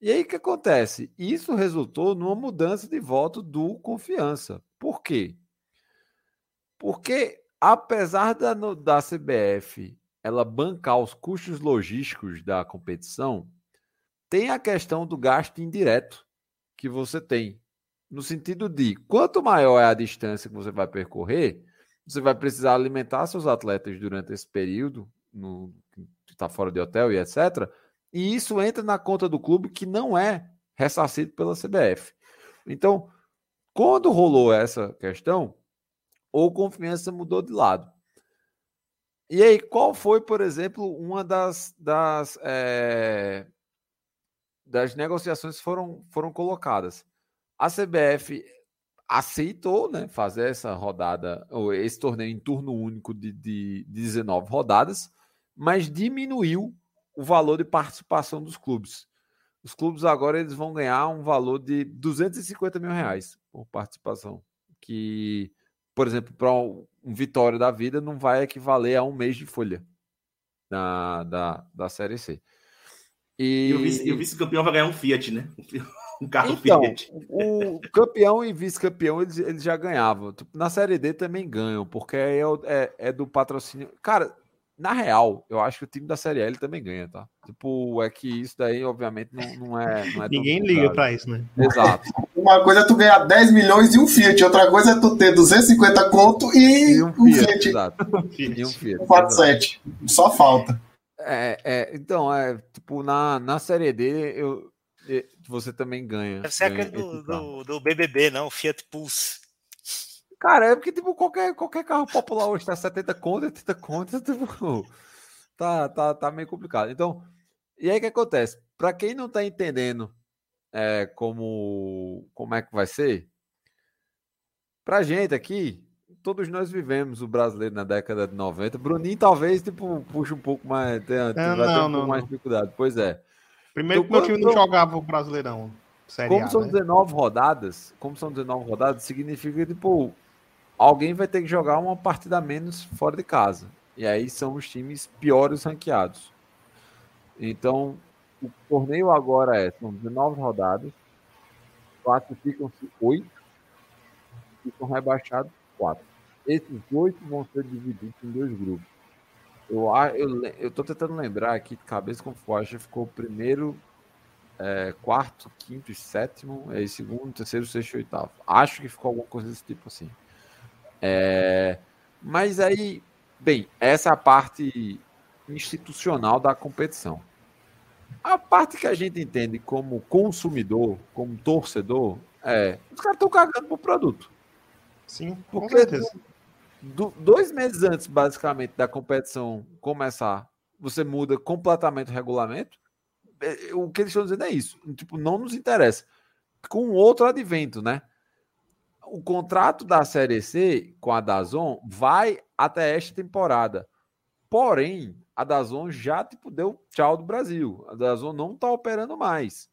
E aí o que acontece? Isso resultou numa mudança de voto do Confiança. Por quê? Porque, apesar da, da CBF ela bancar os custos logísticos da competição, tem a questão do gasto indireto que você tem no sentido de quanto maior é a distância que você vai percorrer, você vai precisar alimentar seus atletas durante esse período, no, está fora de hotel e etc. E isso entra na conta do clube que não é ressarcido pela CBF. Então, quando rolou essa questão, o confiança mudou de lado. E aí, qual foi, por exemplo, uma das, das, é, das negociações que foram, foram colocadas? A CBF aceitou né, fazer essa rodada, ou esse torneio em turno único de, de, de 19 rodadas, mas diminuiu o valor de participação dos clubes. Os clubes agora eles vão ganhar um valor de 250 mil reais por participação, que, por exemplo, para um, um Vitória da vida não vai equivaler a um mês de folha da, da, da Série C. E, e o vice-campeão vai ganhar um Fiat, né? Um carro então, Fiat. O campeão e vice-campeão eles, eles já ganhavam. Tipo, na Série D também ganham, porque é, é, é do patrocínio. Cara, na real, eu acho que o time da Série L também ganha, tá? Tipo, é que isso daí, obviamente, não, não é. Não é Ninguém liga pra isso, né? Exato. Uma coisa é tu ganhar 10 milhões e um Fiat, outra coisa é tu ter 250 conto e, e um, um, Fiat. Fiat. Exato. e um Fiat. 47. Só falta. É, é, então, é, tipo, na, na Série D, eu, você também ganha. Deve ser aquele do, do, do, BBB, não? Fiat Pulse. Cara, é porque, tipo, qualquer, qualquer carro popular hoje tá 70 conto, 80 conto, tipo, tá, tá, tá meio complicado. Então, e aí o que acontece? Para quem não tá entendendo é, como, como é que vai ser, pra gente aqui, todos nós vivemos o brasileiro na década de 90. Bruninho talvez, tipo, puxa um pouco mais, tenha, não, não, um pouco não, mais dificuldade. Pois é. Primeiro então, que meu time não jogava o Brasileirão. como são né? 19 rodadas, como são 19 rodadas, significa que, tipo, alguém vai ter que jogar uma partida a menos fora de casa. E aí são os times piores ranqueados. Então, o torneio agora é, são 19 rodadas, classificam-se 8, ficam rebaixados 4. Esses oito vão ser divididos em dois grupos. Eu, eu, eu tô tentando lembrar aqui de cabeça como foi. Acho que ficou primeiro, é, quarto, quinto e sétimo, aí segundo, terceiro, sexto e oitavo. Acho que ficou alguma coisa desse tipo assim. É, mas aí, bem, essa é a parte institucional da competição. A parte que a gente entende como consumidor, como torcedor, é os caras estão cagando pro produto. Sim, com certeza. Do, dois meses antes, basicamente, da competição começar, você muda completamente o regulamento. É, o que eles estão dizendo é isso. Tipo, não nos interessa. Com outro advento, né? o contrato da Série C com a Dazon vai até esta temporada. Porém, a Dazon já tipo, deu tchau do Brasil. A Dazon não está operando mais.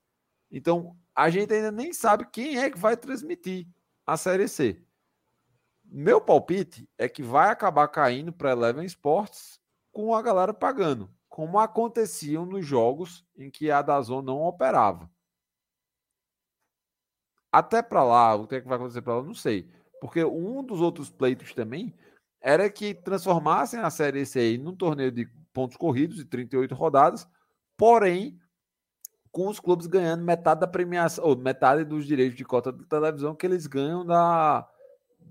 Então, a gente ainda nem sabe quem é que vai transmitir a Série C. Meu palpite é que vai acabar caindo para Eleven Sports com a galera pagando, como aconteciam nos jogos em que a Dazon não operava. Até para lá, o que, é que vai acontecer para lá, não sei. Porque um dos outros pleitos também era que transformassem a Série C num torneio de pontos corridos de 38 rodadas, porém com os clubes ganhando metade da premiação, ou metade dos direitos de cota de televisão que eles ganham da,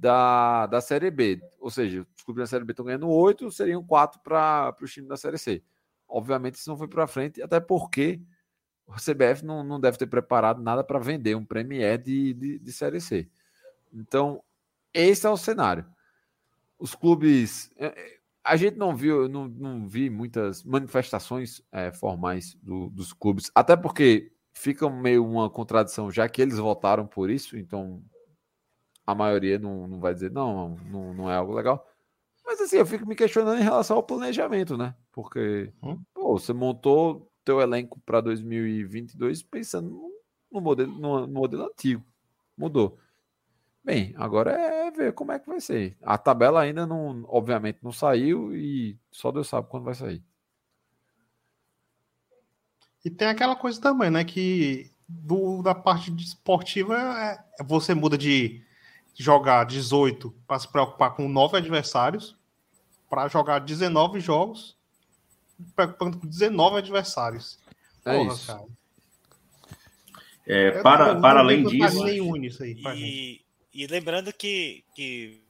da, da Série B. Ou seja, os clubes da Série B estão ganhando oito, seriam quatro para os times da Série C. Obviamente, isso não foi para frente, até porque o CBF não, não deve ter preparado nada para vender um Premier de, de, de Série C. Então, esse é o cenário. Os clubes. É, é, a gente não viu, não, não vi muitas manifestações é, formais do, dos clubes, até porque fica meio uma contradição, já que eles votaram por isso, então a maioria não, não vai dizer não, não, não é algo legal. Mas assim, eu fico me questionando em relação ao planejamento, né? Porque hum? pô, você montou teu elenco para 2022 pensando no modelo, no, no modelo antigo. Mudou. Bem, agora é ver como é que vai ser. A tabela ainda não, obviamente, não saiu e só Deus sabe quando vai sair. E tem aquela coisa também, né? Que do, da parte esportiva é, você muda de jogar 18 para se preocupar com nove adversários para jogar 19 jogos preocupando com 19 adversários. É Porra, isso. Cara. É, para, para além disso. E, e, lembrando que, que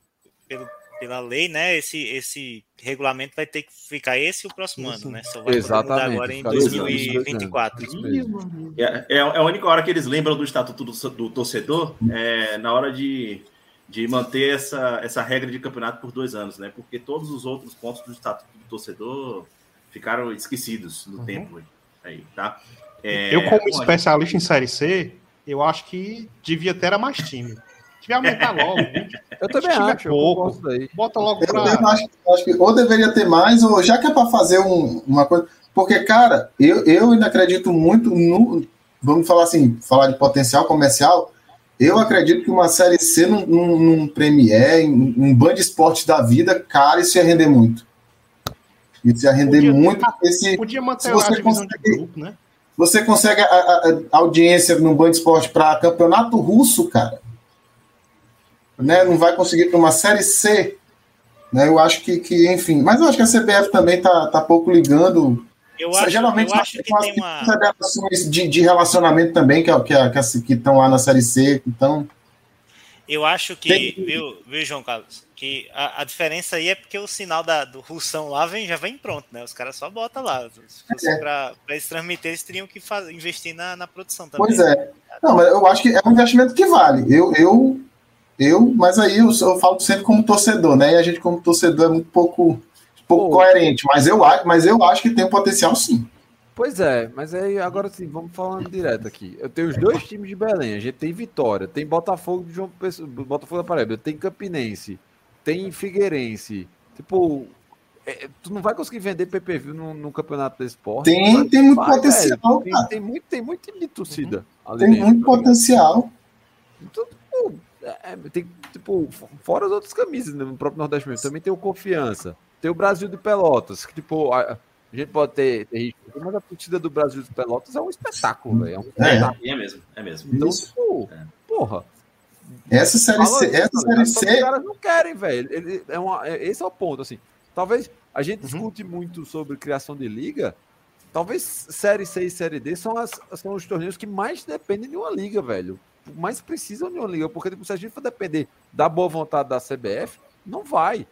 pelo, pela lei, né, esse, esse regulamento vai ter que ficar esse o próximo isso. ano, né? Só vai Exatamente, mudar agora em 2024. É, é, é, a única hora que eles lembram do estatuto do, do torcedor é na hora de, de manter essa, essa regra de campeonato por dois anos, né? Porque todos os outros pontos do estatuto do torcedor ficaram esquecidos no uhum. tempo aí, tá? É, eu, como bom, especialista gente... em Série C, eu acho que devia ter mais time. Devia aumentar logo. eu também acho. Pouco. Bota logo pra... Eu acho, acho, que ou deveria ter mais, ou já que é para fazer um, uma coisa... Porque, cara, eu, eu ainda acredito muito no... Vamos falar assim, falar de potencial comercial. Eu acredito que uma série C num, num, num Premiere, em um Band Esporte da vida, cara, isso ia render muito. Isso ia render Podia- muito. Esse, Podia manter se a você de conseguir- grupo, né? você consegue a, a- a audiência no Band Esporte para campeonato russo, cara. Né? Não vai conseguir para uma série C. Né? Eu acho que, que, enfim. Mas eu acho que a CBF também tá, tá pouco ligando. Eu acho, Geralmente eu acho que tem uma. federações de, de relacionamento também, que, é- que, que, que estão lá na série C. Então, Eu acho que, Tem- viu, viu, João Carlos, que a, a diferença aí é porque o sinal da, do Russão lá vem, já vem pronto, né? Os caras só botam lá. Se fosse É. pra eles transmitir, eles teriam que fazer, investir na, na produção também. pois é. Não, mas eu acho que é um investimento que vale. Eu, eu, eu mas aí eu, eu falo sempre como torcedor, né? E a gente, como torcedor, é muito pouco, pouco Pô. coerente. Mas eu, acho- mas eu acho que tem um potencial sim. Pois é, mas aí agora sim, vamos falando direto aqui. Eu tenho os dois times de Belém, a gente tem Vitória, tem Botafogo de João Pessoa, Botafogo da Paraíba, tem Campinense, tem Figueirense. Tipo, é, tu não vai conseguir vender PPV no, no campeonato de esporte. Tem- tem muito vai, potencial, velho. Tem, cara. tem muito, tem muito time de torcida. ali Tem dentro, muito tá potencial. Então, tipo, é, tem, tipo, fora as outras camisas, né, no próprio Nordeste mesmo, também tem o Confiança, tem o Brasil de Pelotas, que, tipo, a, a gente pode ter, ter risco, mas a torcida do Brasil de Pelotas é um espetáculo, velho. É um É. espetáculo. É mesmo, é mesmo. Então, Isso. tipo, porra. Essa série C, essa tá série que Os C, caras não querem, velho. Ele- É uma, é- esse é o ponto, assim. Talvez a gente Uhum. discute muito sobre criação de liga. Talvez Série C e Série D são, as, são os torneios que mais dependem de uma liga, velho. Mais precisam de uma liga. Porque tipo, se a gente for depender da boa vontade da CBF, não vai.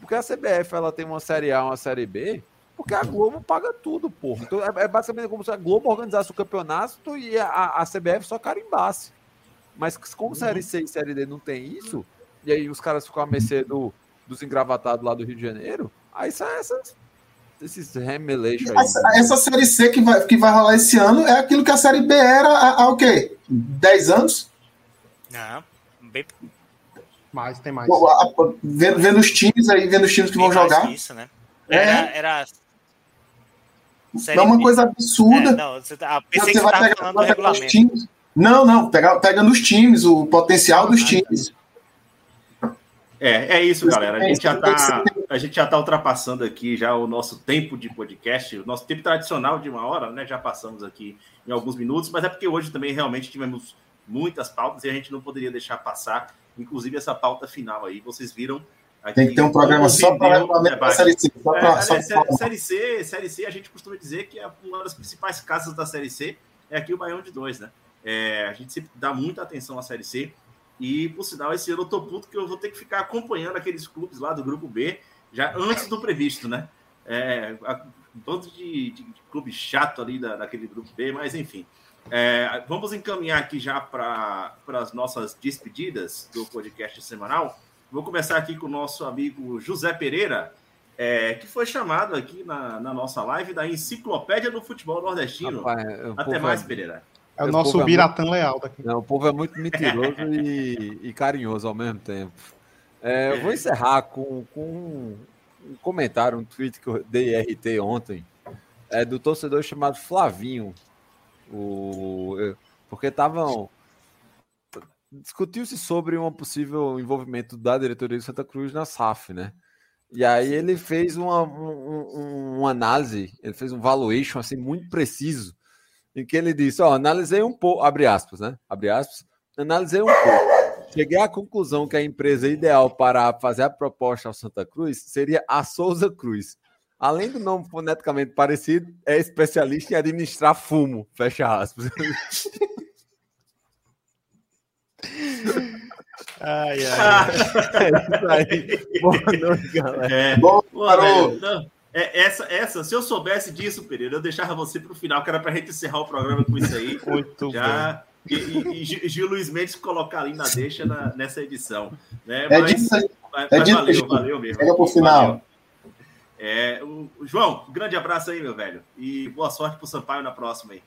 Porque a CBF ela tem uma Série A uma Série B, porque a Globo paga tudo, porra. Então é, é basicamente como se a Globo organizasse o campeonato e a, a CBF só carimbasse. Mas como Série C e Série D não tem isso, e aí os caras ficam à mercê do, dos engravatados lá do Rio de Janeiro, aí são essas, esses remeleixos aí. essa, essa série C que vai, que vai rolar esse ano é aquilo que a série B era há, há o quê? 10 anos? Não, bem, Mas tem mais. Pô, a- a- Vendo, vendo os times aí, vendo os times que bem vão mais jogar. Isso, né? É. Era, era É uma coisa É, absurda. não, você, tá- ah, pensei Você vai pegar, falando vai pegar os times. Não, não, pega, pegando os times, o potencial dos Ah, times. É, é isso, galera. A gente já Tem tá, a gente já tá ultrapassando aqui já o nosso tempo de podcast, o nosso tempo tradicional de uma hora, né? Já passamos aqui em alguns minutos, mas é porque hoje também realmente tivemos muitas pautas e a gente não poderia deixar passar, inclusive essa pauta final aí. Vocês viram aqui Tem que ter um programa só para debate. série C. Só É, pra, só aliás, pra- série, série C, série C, a gente costuma dizer que é uma das principais casas da Série C é aqui o Baião de Dois, né? É, a gente sempre dá muita atenção à Série C e, por sinal, esse ano eu tô puto que eu vou ter que ficar acompanhando aqueles clubes lá do Grupo B já antes do previsto, né? É, a- um bando de, de, de clube chato ali da, daquele Grupo B, mas enfim. É, vamos encaminhar aqui já para as nossas despedidas do podcast semanal. Vou começar aqui com o nosso amigo José Pereira, é, que foi chamado aqui na, na nossa live da Enciclopédia do Futebol Nordestino. Rapaz, o Até mais, é- Pereira. É o o nosso povo é Biratã Leal daqui. Não, o povo é muito mentiroso e, e carinhoso ao mesmo tempo. É, eu vou encerrar com, com um comentário, um tweet que eu dei RT ontem, é do torcedor chamado Flavinho. O, eu- porque estavam. Discutiu-se sobre um possível envolvimento da diretoria de Santa Cruz na SAF, né? E aí ele fez uma, um, um- uma análise, ele fez um valuation assim muito preciso em que ele disse, ó, analisei um pouco, abre aspas, né? Abre aspas, analisei um pouco. Cheguei à conclusão que a empresa ideal para fazer a proposta ao Santa Cruz seria a Souza Cruz. Além do nome foneticamente parecido, é especialista em administrar fumo, fecha aspas. Ai, ai. É isso aí. Boa noite, galera. É, Bom, parou. não, é, essa, essa, se eu soubesse disso, Pereira, eu deixava você para o final, que era para a gente encerrar o programa com isso aí. Muito bem. já e, e, e Gil- Luiz Mendes colocar ali na deixa na- nessa edição. Né? É Mas, disso aí. mas é disso, valeu, valeu mesmo. Pega pro final. Valeu. É, o, o João, um grande abraço aí, meu velho. E boa sorte pro Sampaio na próxima aí.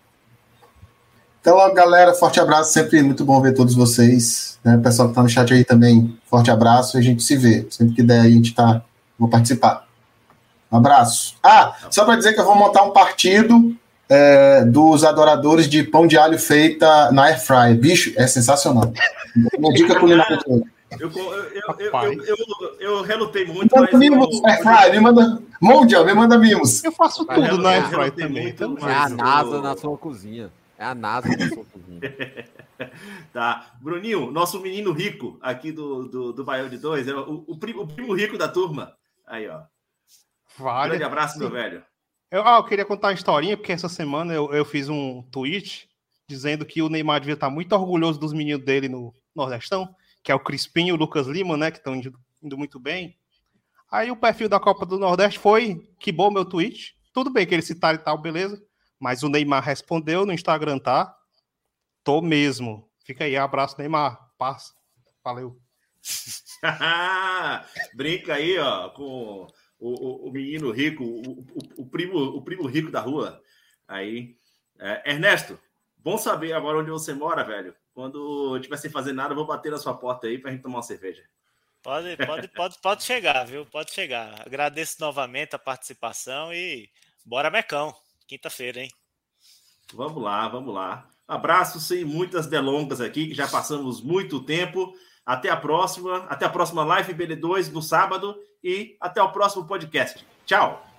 Então, logo, galera, forte abraço. Sempre muito bom ver todos vocês. Né? O pessoal que tá no chat aí também, forte abraço. E a gente se vê. Sempre que der, a gente tá. Vou participar. Um abraço. Ah, só para dizer que eu vou montar um partido é, dos adoradores de pão de alho feita na air fry. Bicho, é sensacional. Minha dica culinária. Eu, eu, eu, eu, relutei muito, mas. Mimos, eu... Me manda. Mundial, me manda mimos. Eu faço tudo na Airfry também. É a NASA na sua cozinha. É a NASA na sua cozinha. tá. Bruninho, nosso menino rico aqui do, do, do Baião de Dois, é o, o, primo, o primo rico da turma. Aí, ó. Vale. Grande abraço, Sim. meu velho. Eu, ah, eu queria contar uma historinha, porque essa semana eu, eu fiz um tweet dizendo que o Neymar devia estar muito orgulhoso dos meninos dele no Nordestão, que é o Crispim e o Lucas Lima, né, que estão indo, indo muito bem. Aí o perfil da Copa do Nordeste foi que bom meu tweet. Tudo bem que eles citaram e tal, beleza. Mas o Neymar respondeu no Instagram, tá? Tô mesmo. Fica aí, abraço, Neymar. Passa. Valeu. Brinca aí, ó, com o, o, o menino rico, o, o, primo, o primo rico da rua. Aí. É, Ernesto, bom saber agora onde você mora, velho. Quando tiver sem fazer nada, eu vou bater na sua porta aí pra gente tomar uma cerveja. Pode, pode, pode, pode chegar, viu? Pode chegar. Agradeço novamente a participação e bora, Mecão. Quinta-feira, hein? Vamos lá, vamos lá. Abraço sem muitas delongas aqui, que já passamos muito tempo. Até a próxima. Até a próxima live BD2 no sábado e até o próximo podcast. Tchau!